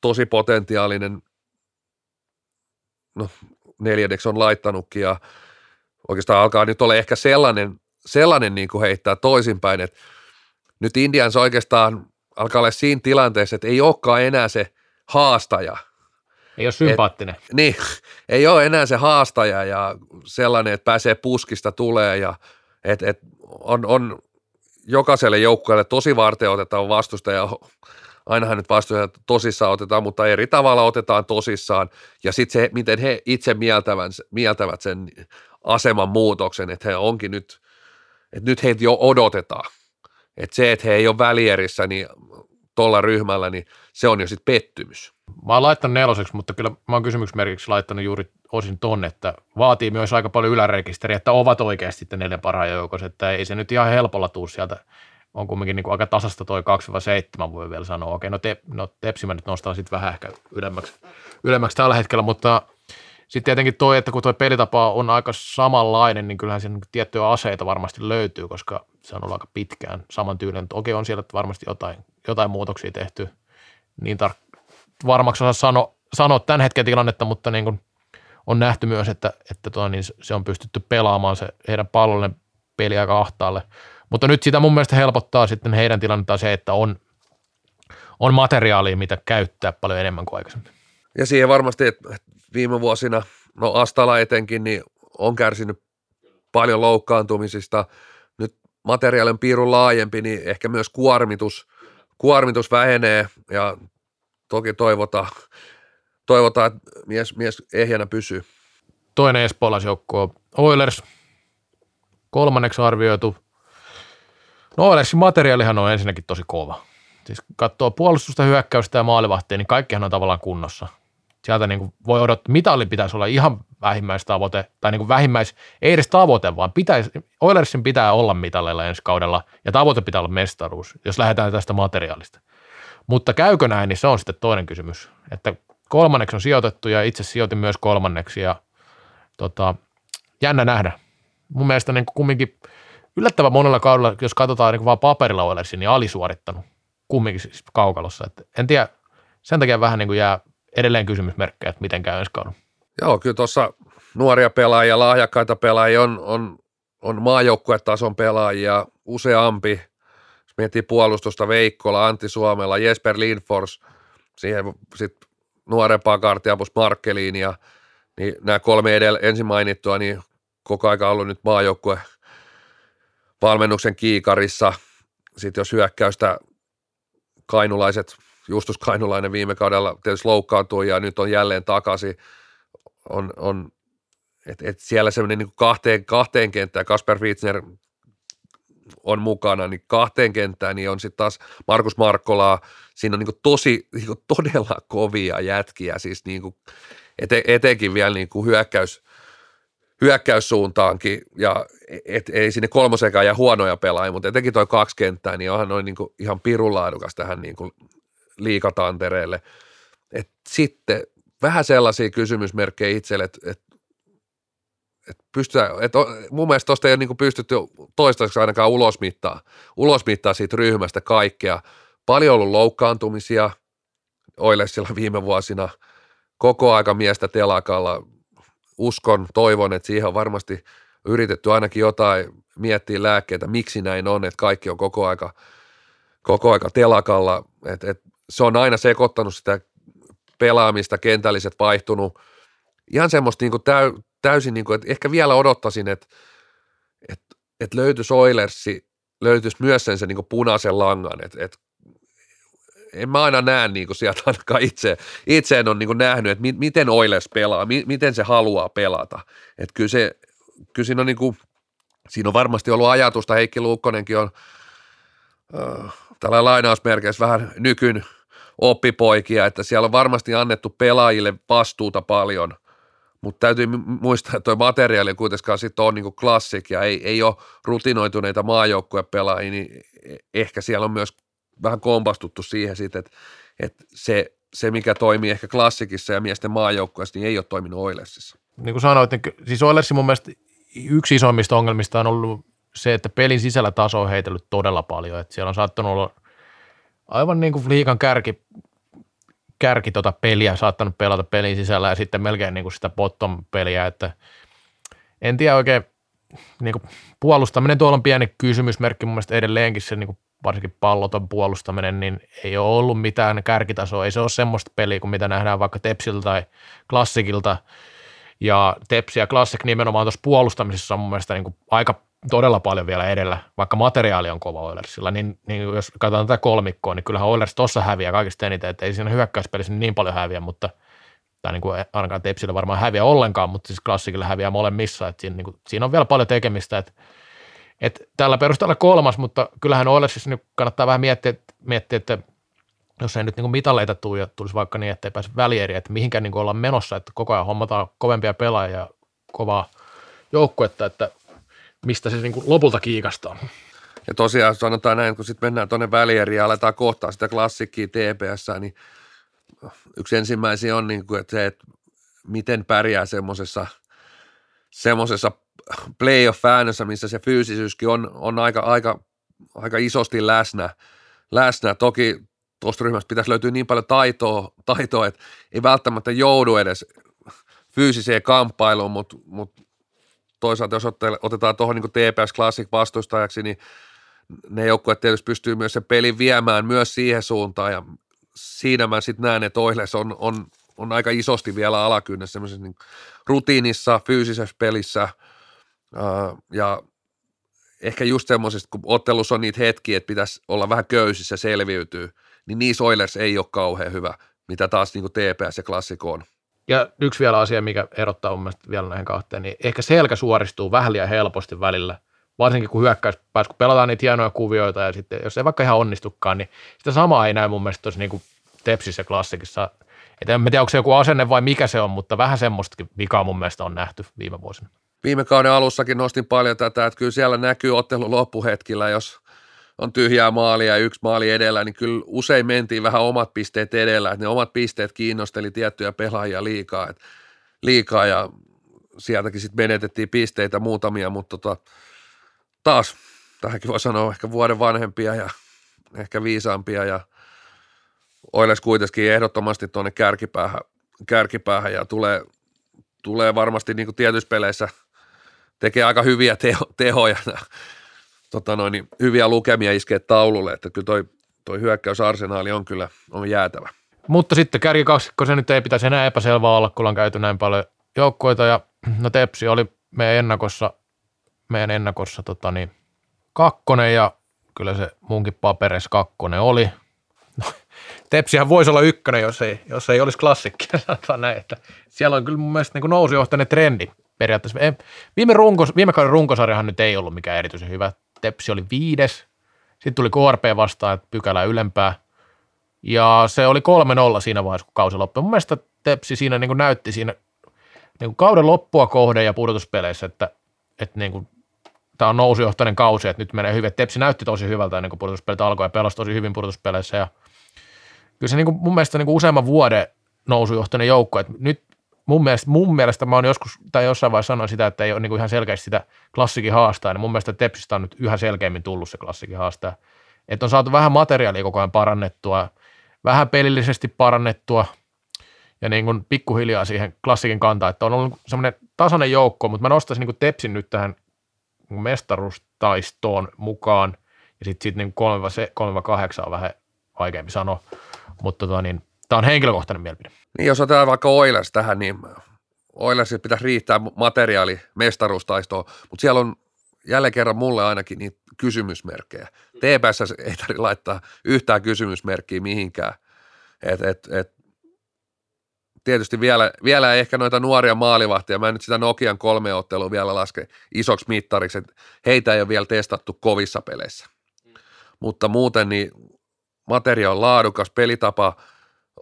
tosi potentiaalinen, no neljänneksi on laittanutkin ja oikeastaan alkaa nyt olla ehkä sellainen, sellainen niin kuin heittää toisinpäin, että nyt Indians oikeastaan alkaa olla siinä tilanteessa, että ei olekaan enää se haastaja. Ei ole sympaattinen. Et, niin, ei ole enää se haastaja ja sellainen, että pääsee puskista tulee ja et, et on, on jokaiselle joukkueelle tosi varten otetaan vastustaja, ainahan nyt vastustaja tosissaan otetaan, mutta eri tavalla otetaan tosissaan ja sitten se, miten he itse mieltävät, mieltävät sen aseman muutoksen, että he onkin nyt, että nyt heitä jo odotetaan – että se, että he ei ole välierissä niin tuolla ryhmällä, niin se on jo sitten pettymys. Mä oon laittanut neloseksi, mutta kyllä mä oon kysymysmerkiksi laittanut juuri osin tonne, että vaatii myös aika paljon ylärekisteriä, että ovat oikeasti sitten neljä parhaan joukossa, että ei se nyt ihan helpolla tuu sieltä. On kumminkin niin kuin aika tasasta toi 2-7 voi vielä sanoa. Okei, no, te, no Tepsi mä nyt nostan sitten vähän ehkä ylemmäksi, ylemmäksi tällä hetkellä, mutta sitten tietenkin toi, että kun tuo pelitapa on aika samanlainen, niin kyllähän siinä tiettyjä aseita varmasti löytyy, koska se on ollut aika pitkään saman tyylinen. Okei, on siellä varmasti jotain, jotain muutoksia tehty. Niin tar- varmaksi osaa sano, sanoa tämän hetken tilannetta, mutta niin kuin on nähty myös, että, että tuo, niin se on pystytty pelaamaan se heidän pallollinen peli aika ahtaalle. Mutta nyt sitä mun mielestä helpottaa sitten heidän tilannettaan se, että on, on materiaalia, mitä käyttää paljon enemmän kuin aikaisemmin. Ja siihen varmasti, että viime vuosina, no Astala etenkin, niin on kärsinyt paljon loukkaantumisista. Nyt materiaalin piirun laajempi, niin ehkä myös kuormitus, kuormitus vähenee ja toki toivotaan, toivotaan että mies, mies ehjänä pysyy. Toinen espoolaisjoukko on Oilers, kolmanneksi arvioitu. No Oilersin materiaalihan on ensinnäkin tosi kova. Siis katsoo puolustusta, hyökkäystä ja maalivahtia, niin kaikkihan on tavallaan kunnossa. Sieltä niin kuin voi odottaa, mitalli pitäisi olla ihan vähimmäistavoite, tai niin kuin vähimmäis, ei edes tavoite, vaan pitäisi, Oilersin pitää olla mitalleilla ensi kaudella, ja tavoite pitää olla mestaruus, jos lähdetään tästä materiaalista. Mutta käykö näin, niin se on sitten toinen kysymys. Että kolmanneksi on sijoitettu, ja itse sijoitin myös kolmanneksi, ja tota, jännä nähdä. Mun mielestä niin kuin kumminkin yllättävän monella kaudella, jos katsotaan niin kuin vaan paperilla Oilersin, niin alisuorittanut kumminkin siis kaukalossa. Et en tiedä, sen takia vähän niin kuin jää edelleen kysymysmerkkejä, että miten käy ensi kaudella. Joo, kyllä tuossa nuoria pelaajia, lahjakkaita pelaajia on, on, on maajoukkuetason pelaajia useampi. Jos miettii puolustusta Veikkola, Antti Suomella, Jesper Lindfors, siihen sitten nuorempaa kartia plus Markkeliin ja niin nämä kolme edellä ensin mainittua, niin koko aika ollut nyt maajoukkue valmennuksen kiikarissa. Sitten jos hyökkäystä kainulaiset, Justus Kainulainen viime kaudella tietysti loukkaantui ja nyt on jälleen takaisin, on, on et, et siellä semmoinen niin kahteen, kahteen kenttään, Kasper Fitzner on mukana, niin kahteen kenttään, niin on sitten taas Markus Markkolaa, siinä on niin tosi, niin todella kovia jätkiä, siis niin kuin ete, etenkin vielä niin hyökkäys, hyökkäyssuuntaankin, ja et, ei sinne kolmosekaan ja huonoja pelaajia, mutta etenkin toi kaksi kenttää, niin onhan noin niin ihan pirulaadukas tähän niin kuin liikatantereelle. Et sitten vähän sellaisia kysymysmerkkejä itselle, että et, et pystytään, et mun mielestä tuosta ei ole niin pystytty toistaiseksi ainakaan ulosmittaa, ulosmittaa siitä ryhmästä kaikkea. Paljon ollut loukkaantumisia Oilesilla viime vuosina, koko aika miestä telakalla, uskon, toivon, että siihen on varmasti yritetty ainakin jotain miettiä lääkkeitä, miksi näin on, että kaikki on koko aika, koko aika telakalla, että et se on aina sekoittanut sitä pelaamista, kentälliset vaihtunut, ihan semmoista niin kuin täy, täysin, niin kuin, että ehkä vielä odottaisin, että, että, että löytyisi Oilersi, löytyisi myös sen, sen niin kuin punaisen langan, että, että en mä aina näe niin kuin sieltä ainakaan itse, itse en ole niin kuin nähnyt, että mi, miten Oilers pelaa, mi, miten se haluaa pelata. Että kyllä, se, kyllä siinä on niin kuin, siinä on varmasti ollut ajatusta, Heikki Luukkonenkin on äh, tällä lainausmerkeissä vähän nykyn oppipoikia, että siellä on varmasti annettu pelaajille vastuuta paljon, mutta täytyy muistaa, että tuo materiaali kuitenkaan sitten on niin klassik ja ei, ei ole rutinoituneita maajoukkuepelaajia, niin e-, ehkä siellä on myös vähän kompastuttu siihen sitten, että, että se, se, mikä toimii ehkä klassikissa ja miesten maajoukkueessa, niin ei ole toiminut Oilersissa. Niin kuin sanoit, niin siis Oilersin mun mielestä yksi isoimmista ongelmista on ollut se, että pelin sisällä taso on heitellyt todella paljon. Että siellä on saattanut olla aivan niin kuin liikan kärki, kärki tota peliä, saattanut pelata pelin sisällä ja sitten melkein niin kuin sitä bottom-peliä, että en tiedä oikein, niin kuin puolustaminen tuolla on pieni kysymysmerkki mun mielestä edelleenkin se niin kuin varsinkin palloton puolustaminen, niin ei ole ollut mitään kärkitasoa. Ei se ole semmoista peliä kuin mitä nähdään vaikka Tepsiltä tai Klassikilta. Ja Tepsi ja Klassik nimenomaan tuossa puolustamisessa on mun mielestä niin kuin aika todella paljon vielä edellä, vaikka materiaali on kova Oilersilla, niin, niin jos katsotaan tätä kolmikkoa, niin kyllähän Oilers tuossa häviää kaikista eniten, että ei siinä hyökkäyspelissä niin paljon häviä, mutta tai niin kuin ainakaan Tepsillä varmaan häviä ollenkaan, mutta siis klassikilla häviää molemmissa, että siinä, niin kuin, siinä on vielä paljon tekemistä, että et tällä perusteella kolmas, mutta kyllähän Oilersissa nyt kannattaa vähän miettiä, miettiä että jos ei nyt niin mitaleita tule ja tulisi vaikka niin, että ei pääse välieriä, että mihinkään niin ollaan menossa, että koko ajan hommataan kovempia pelaajia kovaa joukkuetta, että mistä se niin kuin lopulta kiikastaa. Ja tosiaan sanotaan näin, kun sitten mennään tuonne välieriin ja aletaan kohtaa sitä klassikkiä TPS, niin yksi ensimmäisiä on niin kuin, että se, että miten pärjää semmoisessa semmoisessa playoff-äänössä, missä se fyysisyyskin on, on aika, aika, aika isosti läsnä. läsnä. Toki tuosta ryhmästä pitäisi löytyä niin paljon taitoa, taitoa että ei välttämättä joudu edes fyysiseen kamppailuun, mutta, mutta toisaalta jos otetaan tuohon niin TPS Classic vastustajaksi, niin ne joukkueet tietysti pystyy myös sen pelin viemään myös siihen suuntaan ja siinä mä sitten näen, että Oilers on, on, on aika isosti vielä alakynnessä semmoisessa niin rutiinissa, fyysisessä pelissä ää, ja ehkä just semmoisesta, kun ottelussa on niitä hetkiä, että pitäisi olla vähän köysissä selviytyy, niin niissä Oilers ei ole kauhean hyvä, mitä taas niin TPS ja klassikko on. Ja yksi vielä asia, mikä erottaa mun mielestä vielä näihin kahteen, niin ehkä selkä suoristuu vähän liian helposti välillä, varsinkin kun hyökkäyspäässä, kun pelataan niitä hienoja kuvioita ja sitten jos ei vaikka ihan onnistukaan, niin sitä samaa ei näy mun mielestä tuossa niin Tepsissä klassikissa. Et en tiedä, onko se joku asenne vai mikä se on, mutta vähän semmoistakin vikaa mun mielestä on nähty viime vuosina. Viime kauden alussakin nostin paljon tätä, että kyllä siellä näkyy ottelun loppuhetkillä, jos on tyhjää maalia ja yksi maali edellä, niin kyllä usein mentiin vähän omat pisteet edellä, että ne omat pisteet kiinnosteli tiettyjä pelaajia liikaa, että liikaa ja sieltäkin sitten menetettiin pisteitä muutamia, mutta tota, taas tähänkin voi sanoa ehkä vuoden vanhempia ja ehkä viisaampia ja Oiles kuitenkin ehdottomasti tuonne kärkipäähän, kärkipäähän ja tulee, tulee varmasti niin kuin tietyissä peleissä tekee aika hyviä teho, tehoja, tota noin, niin hyviä lukemia iskee taululle, että kyllä toi, toi hyökkäysarsenaali on kyllä on jäätävä. Mutta sitten kärkikaksikko, se nyt ei pitäisi enää epäselvää olla, kun on käyty näin paljon joukkoita ja no Tepsi oli meidän ennakossa, meidän ennakossa tota niin, kakkonen ja kyllä se munkin papereissa kakkonen oli. No, [laughs] Tepsihän voisi olla ykkönen, jos ei, jos ei olisi klassikki, [laughs] sanotaan näin, että siellä on kyllä mun mielestä niin nousujohtainen trendi periaatteessa. Viime, runkos, viime kauden runkosarjahan nyt ei ollut mikään erityisen hyvä. Tepsi oli viides, sitten tuli KRP vastaan, että pykälä ylempää, ja se oli 3-0 siinä vaiheessa, kun kausi loppui. Mun mielestä Tepsi siinä niin kuin näytti siinä niin kuin kauden loppua kohde ja pudotuspeleissä, että, että niin kuin, tämä on nousujohtainen kausi, että nyt menee hyvin. Tepsi näytti tosi hyvältä ennen kuin pudotuspelit alkoi ja pelasi tosi hyvin pudotuspeleissä. Ja kyllä se niin kuin, mun mielestä niin kuin useamman vuoden nousujohtainen joukko, että nyt mun mielestä, mun mielestä mä oon joskus, tai jossain vaiheessa sanoin sitä, että ei ole kuin ihan selkeästi sitä klassikin haastaa, niin mun mielestä Tepsistä on nyt yhä selkeämmin tullut se klassikin haastaa. Että on saatu vähän materiaalia koko ajan parannettua, vähän pelillisesti parannettua ja niin kuin pikkuhiljaa siihen klassikin kantaa, että on ollut semmoinen tasainen joukko, mutta mä nostaisin niin kuin Tepsin nyt tähän mestaruustaistoon mukaan ja sitten sit niin 3-8 on vähän vaikeampi sanoa, mutta tota niin, tämä on henkilökohtainen mielipide. Niin jos otetaan vaikka Oilers tähän, niin Oilersille pitäisi riittää materiaali mestaruustaistoon, mutta siellä on jälleen kerran mulle ainakin niitä kysymysmerkkejä. TPS ei tarvitse laittaa yhtään kysymysmerkkiä mihinkään. Et, et, et, tietysti vielä, vielä ehkä noita nuoria maalivahtia, mä en nyt sitä Nokian kolme ottelua vielä laske isoksi mittariksi, että heitä ei ole vielä testattu kovissa peleissä. Mm. Mutta muuten niin materia on laadukas, pelitapa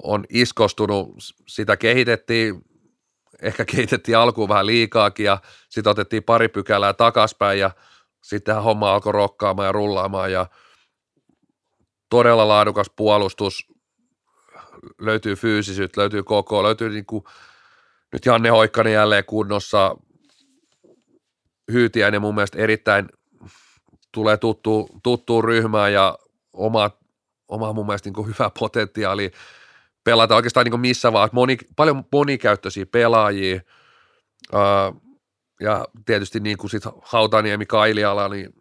on iskostunut, sitä kehitettiin, ehkä kehitettiin alkuun vähän liikaakin ja sitten otettiin pari pykälää takaspäin ja sittenhän homma alkoi rokkaamaan ja rullaamaan ja todella laadukas puolustus, löytyy fyysisyyttä, löytyy koko, löytyy niin kuin, nyt Janne Hoikkanen jälleen kunnossa, Hyytiäinen mun mielestä erittäin tulee tuttu, tuttuun ryhmään ja oma, oma mun mielestä niin kuin hyvä potentiaali pelata oikeastaan niin missä vaan, moni, paljon monikäyttöisiä pelaajia ää, ja tietysti niin kuin sit Hautaniemi, Kailiala, niin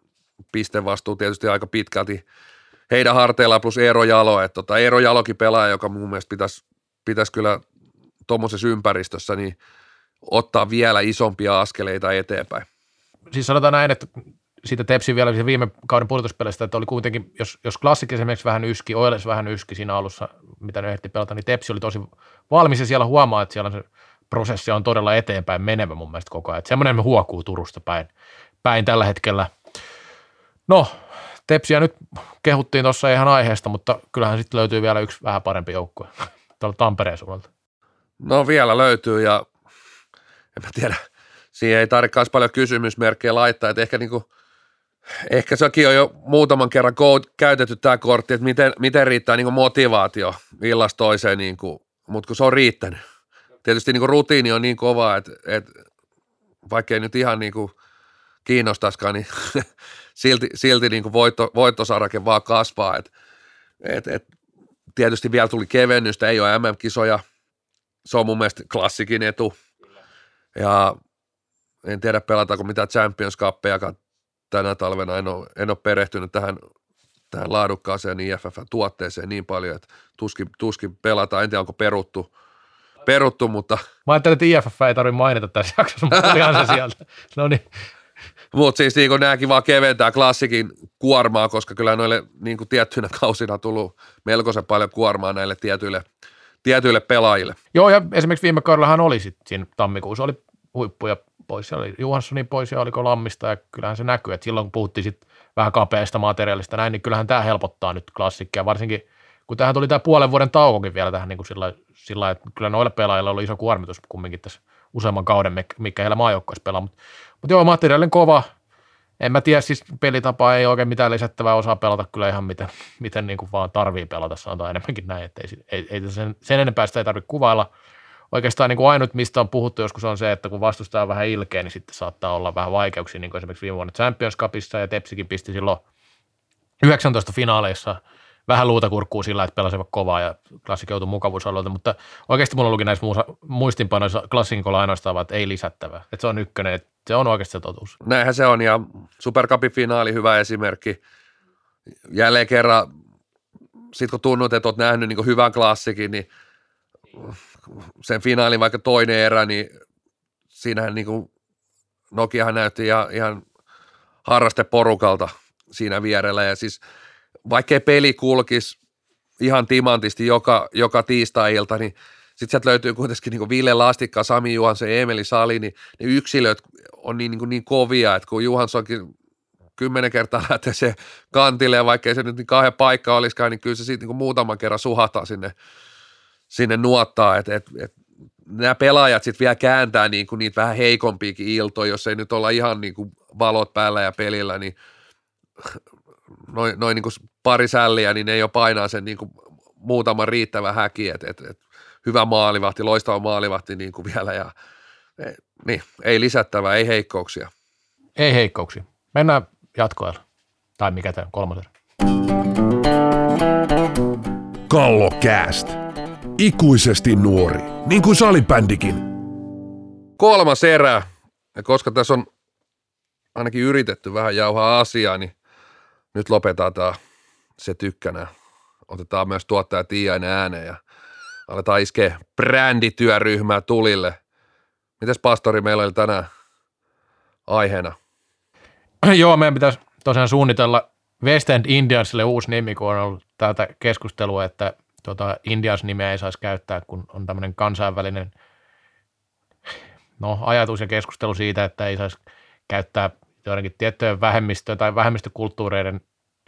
pistevastuu tietysti aika pitkälti heidän harteilla plus Eero Jalo, että tota, Eero Jalokin pelaaja, joka mun mielestä pitäisi, pitäisi kyllä tuommoisessa ympäristössä niin ottaa vielä isompia askeleita eteenpäin. Siis sanotaan näin, että siitä Tepsin vielä viime kauden pudotuspeleistä, että oli kuitenkin, jos, jos klassikki esimerkiksi vähän yski, Oiles vähän yski siinä alussa, mitä ne ehti pelata, niin Tepsi oli tosi valmis ja siellä huomaa, että siellä se prosessi on todella eteenpäin menevä mun mielestä koko ajan. Semmoinen me huokuu Turusta päin, päin tällä hetkellä. No, Tepsiä nyt kehuttiin tuossa ihan aiheesta, mutta kyllähän sitten löytyy vielä yksi vähän parempi joukkue [laughs] tuolla Tampereen suunnalta. No vielä löytyy ja en mä tiedä, siihen ei tarvitse paljon kysymysmerkkejä laittaa, että ehkä niinku, ehkä sekin on jo muutaman kerran käytetty tämä kortti, että miten, miten riittää niinku motivaatio illasta toiseen, niinku, mutta kun se on riittänyt. Tietysti niinku rutiini on niin kova, että, että vaikkei nyt ihan niinku kiinnostaisikaan, niin [laughs] silti, silti niin kuin voitto, voittosarake vaan kasvaa. Et, et, et, tietysti vielä tuli kevennystä, ei ole MM-kisoja, se on mun mielestä klassikin etu. Ja en tiedä pelataanko mitä Champions Cupia tänä talvena, en ole, en ole perehtynyt tähän tähän laadukkaaseen IFF-tuotteeseen niin paljon, että tuskin, tuskin pelataan. En tiedä, onko peruttu, peruttu mutta... Mä ajattelin, että IFF ei tarvitse mainita tässä jaksossa, mutta olihan se sieltä. [laughs] No niin. Mutta siis niin nämäkin vaan keventää klassikin kuormaa, koska kyllä noille niin tiettyinä kausina tullut melkoisen paljon kuormaa näille tietyille, tietyille pelaajille. Joo, ja esimerkiksi viime kaudellahan oli sit siinä tammikuussa oli huippuja pois. Siellä oli Johanssonin pois ja oliko Lammista, ja kyllähän se näkyy, että silloin kun puhuttiin sit vähän kapeasta materiaalista näin, niin kyllähän tämä helpottaa nyt klassikkia, varsinkin kun tähän tuli tämä puolen vuoden taukokin vielä tähän niin kuin sillä, sillä että kyllä noille pelaajille oli iso kuormitus kumminkin tässä useamman kauden, mikä heillä maajoukkoissa pelaa, mutta, mutta joo, materiaalin kova, en mä tiedä, siis pelitapa ei oikein mitään lisättävää osaa pelata kyllä ihan miten, miten niin kuin vaan tarvii pelata, sanotaan enemmänkin näin, että ei, ei, ei sen, sen enempää sitä ei tarvitse kuvailla. Oikeastaan niin kuin ainut, mistä on puhuttu joskus on se, että kun vastustaa vähän ilkeä, niin sitten saattaa olla vähän vaikeuksia, niin kuin esimerkiksi viime vuonna Champions Cupissa ja Tepsikin pisti silloin 19 finaaleissa – vähän luuta kurkkuu sillä, että pelasivat kovaa ja klassik joutui mukavuusalueelta, mutta oikeasti mulla luki näissä muistinpanoissa klassikikolla ainoastaan, että ei lisättävää. Että se on ykkönen, että se on oikeasti se totuus. Näinhän se on ja Supercupin finaali hyvä esimerkki. Jälleen kerran, sit kun tunnut, että olet nähnyt niin hyvän klassikin, niin sen finaalin vaikka toinen erä, niin siinähän niin kuin Nokiahan näytti ihan, ihan harrasteporukalta siinä vierellä. Ja siis – vaikkei peli kulkisi ihan timantisti joka, joka tiistai-ilta, niin sitten sieltä löytyy kuitenkin niin Ville Lastikka, Sami Juhansen, Emeli Sali, niin ne yksilöt on niin, niin, niin kovia, että kun Juhanssonkin kymmenen kertaa [laughs] lähtee se kantille, ja vaikkei se nyt niin kahden paikka olisikaan, niin kyllä se siitä niin muutaman kerran suhataan sinne, sinne nuottaa, että et, et, nämä pelaajat sitten vielä kääntää niin kuin niitä vähän heikompiakin iltoja, jos ei nyt olla ihan niin kuin valot päällä ja pelillä, niin noin noi niin pari sälliä, niin ne jo painaa sen niin kuin muutaman riittävän häki, että et, et, hyvä maalivahti, loistava maalivahti niin kuin vielä ja e, niin, ei lisättävää, ei heikkouksia. Ei heikkouksia. Mennään jatkoilla. Tai mikä tämä kolmas Kallo Cast. Ikuisesti nuori, niin kuin salibändikin. Kolmas erä. Ja koska tässä on ainakin yritetty vähän jauhaa asiaa, niin nyt lopetetaan se tykkänä. Otetaan myös tuottaja Tiainen ääneen ja aletaan iskeä brändityöryhmää tulille. Mites pastori meillä oli tänään aiheena? [clears throat] Joo, meidän pitäisi tosiaan suunnitella West End Indiansille uusi nimi, kun on ollut tätä keskustelua, että tuota Indians-nimeä ei saisi käyttää, kun on tämmöinen kansainvälinen no, ajatus ja keskustelu siitä, että ei saisi käyttää joidenkin tiettyjen vähemmistö- tai vähemmistökulttuureiden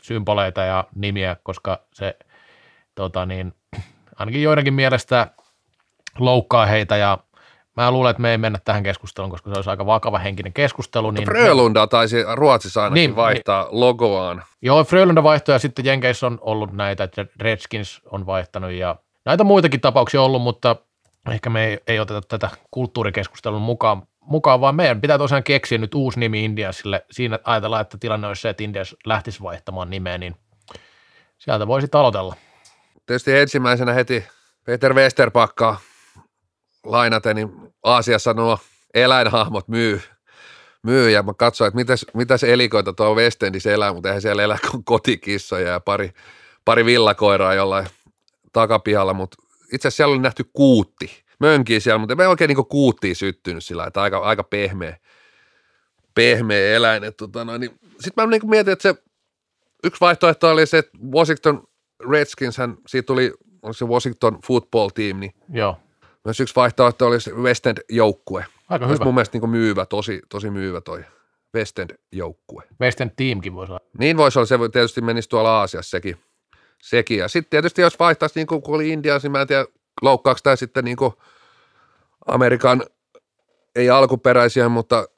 symboleita ja nimiä, koska se tota niin, ainakin joidenkin mielestä loukkaa heitä ja mä luulen, että me ei mennä tähän keskusteluun, koska se olisi aika vakava henkinen keskustelu. Niin Frölunda taisi Ruotsissa ainakin niin, vaihtaa niin, logoaan. Joo, Frölunda vaihtoi ja sitten Jenkeissä on ollut näitä, että Redskins on vaihtanut ja näitä muitakin tapauksia ollut, mutta ehkä me ei, ei oteta tätä kulttuurikeskustelun mukaan mukaan, vaan meidän pitää tosiaan keksiä nyt uusi nimi Indiasille. Siinä ajatellaan, että tilanne olisi se, että Indias lähtisi vaihtamaan nimeä, niin sieltä voisi aloitella. Tietysti ensimmäisenä heti Peter Westerpakkaa lainaten, niin Aasiassa nuo eläinhahmot myy, myy ja mä katsoin, että mitäs, mitäs elikoita tuo Westendissä elää, mutta eihän siellä elä kuin kotikissoja ja pari, pari villakoiraa jollain takapihalla, mutta itse asiassa siellä oli nähty kuutti mönkii siellä, mutta ei oikein niin kuuttiin syttynyt sillä että aika, aika pehmeä, pehmeä eläin. Tota, niin, Sitten mä niin mietin, että se yksi vaihtoehto oli se, että Washington Redskins, hän, siitä tuli oli se Washington football team, niin Joo. Myös yksi vaihtoehto oli se West End joukkue. Aika hyvä. mun mielestä niin myyvä, tosi, tosi myyvä toi West End joukkue. West End teamkin voisi olla. Niin voisi olla, se tietysti menisi tuolla Aasiassa sekin. sekin. Ja sitten tietysti jos vaihtaisi, niin kuin kun oli Indians, niin mä en tiedä, loukkaako tämä sitten niin kuin Amerikan, ei alkuperäisiä, mutta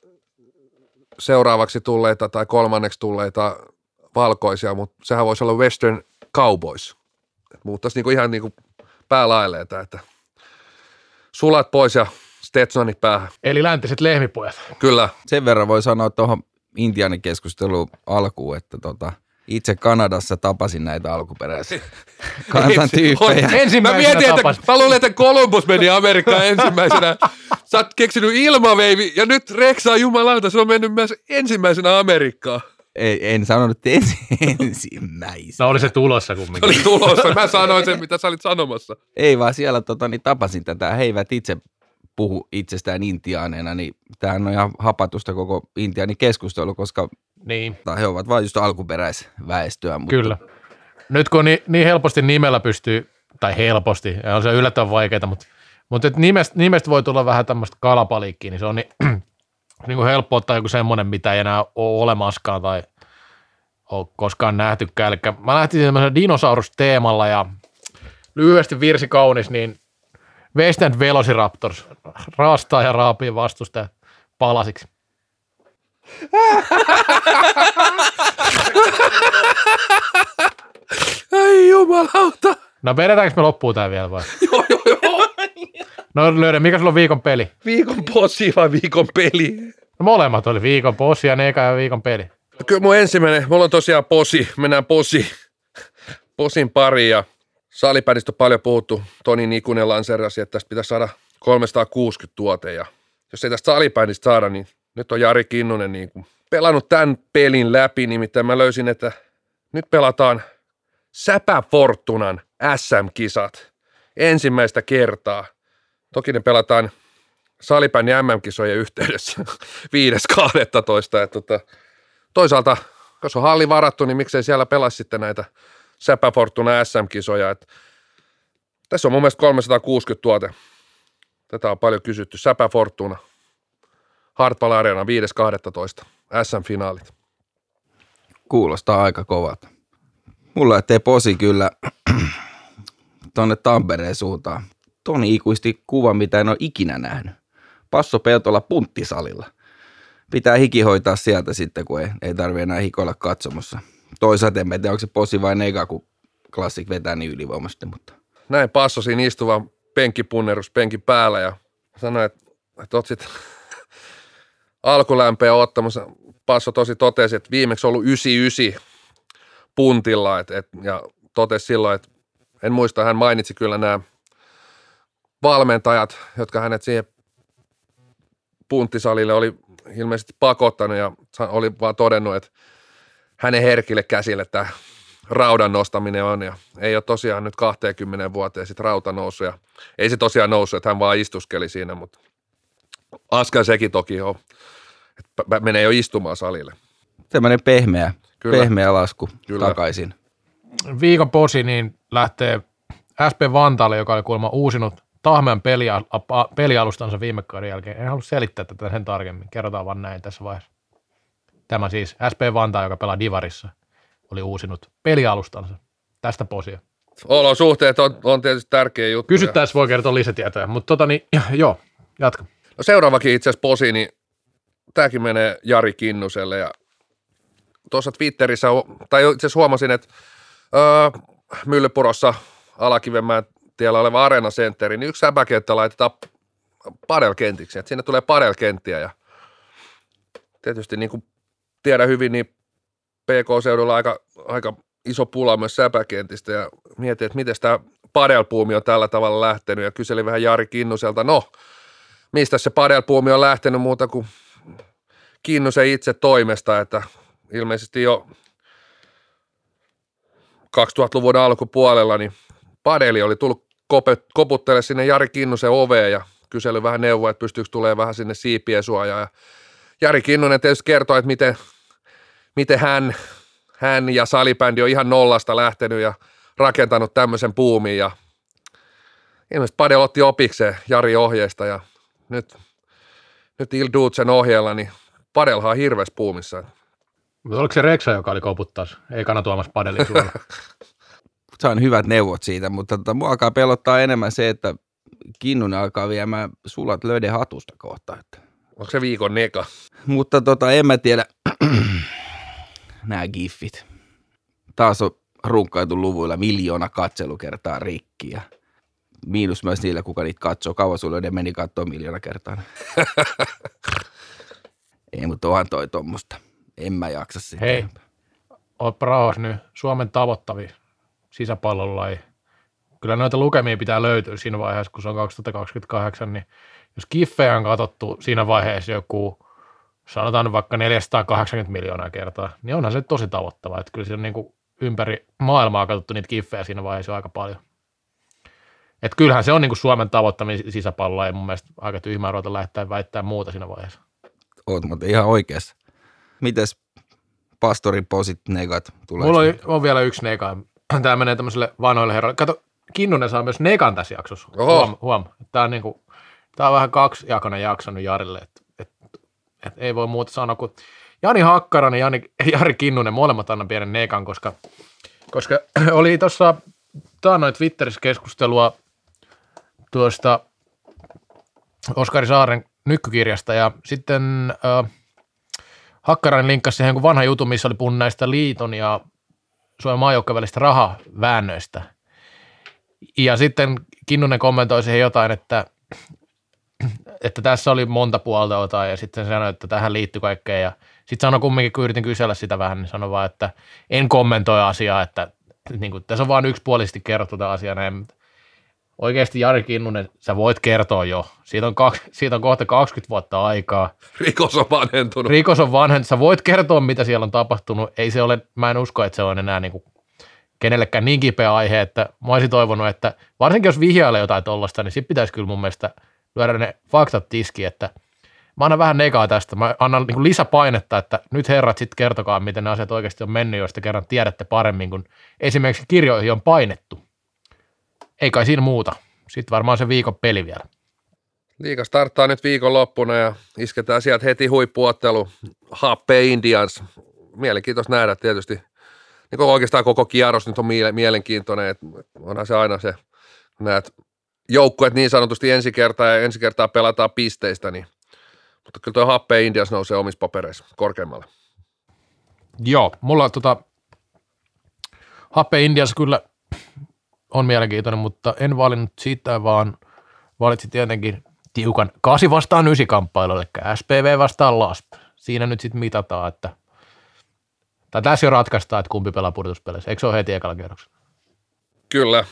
seuraavaksi tulleita tai kolmanneksi tulleita valkoisia, mutta sehän voisi olla Western Cowboys. Muuttaisi niinku ihan niinku päälailleita, että sulat pois ja Stetsonit päähän. Eli läntiset lehmipojat. Kyllä. Sen verran voi sanoa tuohon intiaanikeskusteluun alkuun, että tota – itse Kanadassa tapasin näitä alkuperäisiä [laughs] kansan tyyppejä. Mä mietin, että mä luulen, että Columbus meni Amerikkaan ensimmäisenä. Sä oot keksinyt ilmaveivi ja nyt Reksaa jumalauta, se on mennyt myös ensimmäisenä Amerikkaan. Ei, en sanonut ensi, [laughs] ensimmäistä. No oli se tulossa kumminkin. Oli tulossa. Mä sanoin sen, mitä sä olit sanomassa. Ei vaan siellä tota, niin tapasin tätä. He eivät itse puhu itsestään intiaaneina, niin tämähän on ihan hapatusta koko intiaanin keskustelu, koska Niin, he ovat vain just alkuperäisväestöä. Mutta kyllä. Nyt kun niin, niin helposti nimellä pystyy, tai helposti, ja on se yllättävän vaikeaa, mutta, mutta et nimestä, nimestä voi tulla vähän tämmöistä kalapaliikkiä, niin se on niin, niin kuin helppo ottaa joku semmoinen, mitä ei enää ole olemaskaan tai ole koskaan nähtykään. Eli mä lähtin tämmöisellä dinosaurusteemalla ja lyhyesti virsi kaunis, niin West End Velociraptors raastaa ja raapii vastusta palasiksi. Ei jumalauta. No vedetäänkö me loppuun tää vielä vai? Joo, joo, joo. [laughs] No löydä, mikä sulla on viikon peli? Viikon posi vai viikon peli? No molemmat oli viikon posi ja ne eka ja viikon peli. Kyllä mun ensimmäinen, mulla on tosiaan posi, mennään posi, posin pariin ja salibändistä on paljon puhuttu. Toni Nikunen lanserasi, että tästä pitäisi saada 360 tuote ja jos ei tästä salibändistä saada, niin nyt on Jari Kinnunen niin kuin pelannut tämän pelin läpi, nimittäin mä löysin, että nyt pelataan Säpä Fortunan SM-kisat ensimmäistä kertaa. Toki ne pelataan salibändin MM-kisojen yhteydessä [laughs] 5.12. Että tota, toisaalta, jos on halli varattu, niin miksei siellä pelaa sitten näitä Säpä Fortuna SM-kisoja. Et tässä on mun mielestä 360 tuote. Tätä on paljon kysytty. Säpä Fortuna. Hartwall Arena 5.12. SM-finaalit. kuulostaa aika kovalta. Mulla lähtee posi kyllä [clears throat] tonne Tampereen suuntaan. Toni ikuisti kuva, mitä en ole ikinä nähnyt. Passo Peltola punttisalilla. Pitää hiki hoitaa sieltä sitten, kun ei, ei tarvi enää hikoilla katsomossa. Toisaalta en tiedä, onko se posi vai nega, kun klassik vetää niin ylivoimasti, mutta Näin Passo siinä istuvan penkkipunnerus penkin päällä ja sanoi, että, että oot sit [laughs] alkulämpöä ottamassa. Passo tosi totesi, että viimeksi ollut 99 puntilla et, et, ja totesi silloin, että en muista, hän mainitsi kyllä nämä valmentajat, jotka hänet siihen punttisalille oli ilmeisesti pakottanut ja oli vaan todennut, että hänen herkille käsille tämä raudan nostaminen on ja ei ole tosiaan nyt 20 vuoteen sitten rauta noussut ja ei se tosiaan noussut, että hän vaan istuskeli siinä, mutta askel sekin toki on, että menee jo istumaan salille. tämmöinen pehmeä, Kyllä. pehmeä lasku Kyllä. takaisin. Viikon posi niin lähtee SP Vantaalle, joka oli kuulemma uusinut Tahmean pelia, a- pelialustansa viime kauden jälkeen. En halua selittää tätä sen tarkemmin. Kerrotaan vaan näin tässä vaiheessa. Tämä siis SP Vantaa, joka pelaa Divarissa, oli uusinut pelialustansa. Tästä posia. Olosuhteet on, on tietysti tärkeä juttu. Kysyttäessä voi kertoa lisätietoja, mutta tota niin, [clears throat] joo, jatka. No seuraavakin itse asiassa posi, niin tämäkin menee Jari Kinnuselle ja tuossa Twitterissä, tai itse asiassa huomasin, että öö, Myllypurossa Alakivenmäen tiellä oleva Arena Centeri, niin yksi säpäkenttä laitetaan padelkentiksi, että sinne tulee padelkenttiä ja tietysti niin kuin tiedän hyvin, niin PK-seudulla aika, aika iso pula myös säpäkentistä ja mietin, että miten tämä padelpuumi on tällä tavalla lähtenyt ja kyselin vähän Jari Kinnuselta, no mistä se padelpuumi on lähtenyt muuta kuin Kinnusen itse toimesta, että ilmeisesti jo 2000-luvun alkupuolella niin padeli oli tullut koputtele sinne Jari Kinnusen oveen ja kysely vähän neuvoa, että pystyykö tulemaan vähän sinne siipien suojaan. Ja Jari Kinnunen tietysti kertoi, että miten, miten hän, hän ja salibändi on ihan nollasta lähtenyt ja rakentanut tämmöisen puumin ja ilmeisesti Padel otti opikseen Jari ohjeista ja nyt, nyt Il Dutzen ohjeella, niin Padelhan on hirveässä puumissa. Mutta oliko se Reksa, joka oli koputtaa? Ei kana tuomassa padelin sulla. [laughs] Sain hyvät neuvot siitä, mutta tota, mua alkaa pelottaa enemmän se, että Kinnunen alkaa viemään sulat löiden hatusta kohta. Että. Onko se viikon neka? Mutta tota, en mä tiedä, [clears throat] nämä giffit. Taas on runkkaitu luvuilla miljoona katselukertaa rikki ja miinus myös niillä, kuka niitä katsoo. Kauan sulle ne meni katsoa miljoona kertaa. [laughs] Ei, mutta onhan toi tuommoista. En mä jaksa sitä. Hei. Oot nyt. Suomen tavoittavi sisäpallolaji. Kyllä noita lukemia pitää löytyä siinä vaiheessa, kun se on 2028, niin jos kiffejä on katsottu siinä vaiheessa joku sanotaan vaikka 480 miljoonaa kertaa, niin onhan se tosi tavoittava. Että kyllä se on niin kuin ympäri maailmaa katsottu niitä kiffejä siinä vaiheessa aika paljon. Et kyllähän se on niin kuin Suomen tavoittaminen sisäpalloa, ei mun mielestä aika tyhmää ruveta lähettää väittää muuta siinä vaiheessa. Oot mutta ihan oikeassa. Mites pastorin posit negat tulee? Mulla on, on vielä yksi nega. [clears throat] Tämä menee tämmöiselle vanhoille herroille. Kato, Kinnunen saa myös negan tässä jaksossa. Oho. Huom, huom. Tämä on, niinku, tää on vähän kaksijakoinen jakso nyt Jarille, että et, et ei voi muuta sanoa kuin Jani Hakkarainen ja Jani, [laughs] Jari Kinnunen, molemmat annan pienen negan, koska, koska [clears throat] oli tuossa taannoin Twitterissä keskustelua tuosta Oskari Saaren nykykirjasta ja sitten äh, Hakkarainen linkkasi siihen jonkun vanha jutu, missä oli puhunut näistä liiton ja Suomen maajoukkojen välistä rahaväännöistä. Ja sitten Kinnunen kommentoi siihen jotain, että, että tässä oli monta puolta jotain ja sitten sanoi, että tähän liittyy kaikkea ja sitten sanoi kumminkin, kun yritin kysellä sitä vähän, niin sanoi vaan, että en kommentoi asiaa, että niin kuin, tässä on vain yksipuolisesti kerrottu tämä asia näin. Oikeasti Jari Kinnunen, sä voit kertoa jo. Siitä on, kaksi, siitä on kohta 20 vuotta aikaa. Rikos on vanhentunut. Rikos on vanhen, sä voit kertoa, mitä siellä on tapahtunut. Ei se ole, mä en usko, että se on enää niin kuin kenellekään niin kipeä aihe, että mä olisin toivonut, että varsinkin jos vihjailee jotain tollasta, niin sitten pitäisi kyllä mun mielestä lyödä ne faktat tiski, että mä annan vähän negaa tästä. Mä annan niin kuin lisäpainetta, että nyt herrat sitten kertokaa, miten ne asiat oikeasti on mennyt, jos te kerran tiedätte paremmin, kun esimerkiksi kirjoihin on painettu. Ei kai siinä muuta. Sitten varmaan se viikon peli vielä. Liiga starttaa nyt viikonloppuna ja isketään sieltä heti huippuottelu Happe Indians. Mielenkiintoista nähdä tietysti. Niin kuin oikeastaan koko kierros nyt on miele- mielenkiintoinen, että onhan se aina se, näet joukkueet niin sanotusti ensi kertaa ja ensi kertaa pelataan pisteistä, niin mutta kyllä tuo Happe Indians nousee omissa papereissa korkeammalle. Joo, mulla tota, Happe Indias kyllä on mielenkiintoinen, mutta en valinnut siitä, vaan valitsin tietenkin tiukan 8 vastaan 9 kamppailu, eli SPV vastaan LASP. Siinä nyt sitten mitataan, että tai tässä jo ratkaistaan, että kumpi pelaa pudotuspeleissä. Eikö se ole heti ekalla kierroksella? Kyllä.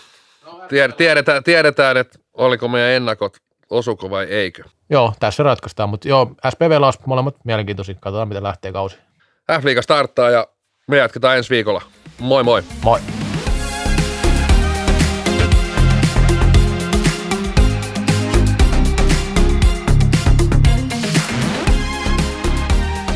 Tied- tiedetään, tiedetään, että oliko meidän ennakot, osuko vai eikö. Joo, tässä ratkaistaan, mutta joo, SPV LASP molemmat mielenkiintoisia. Katsotaan, miten lähtee kausi. F-liiga starttaa ja me jatketaan ensi viikolla. Moi moi! Moi!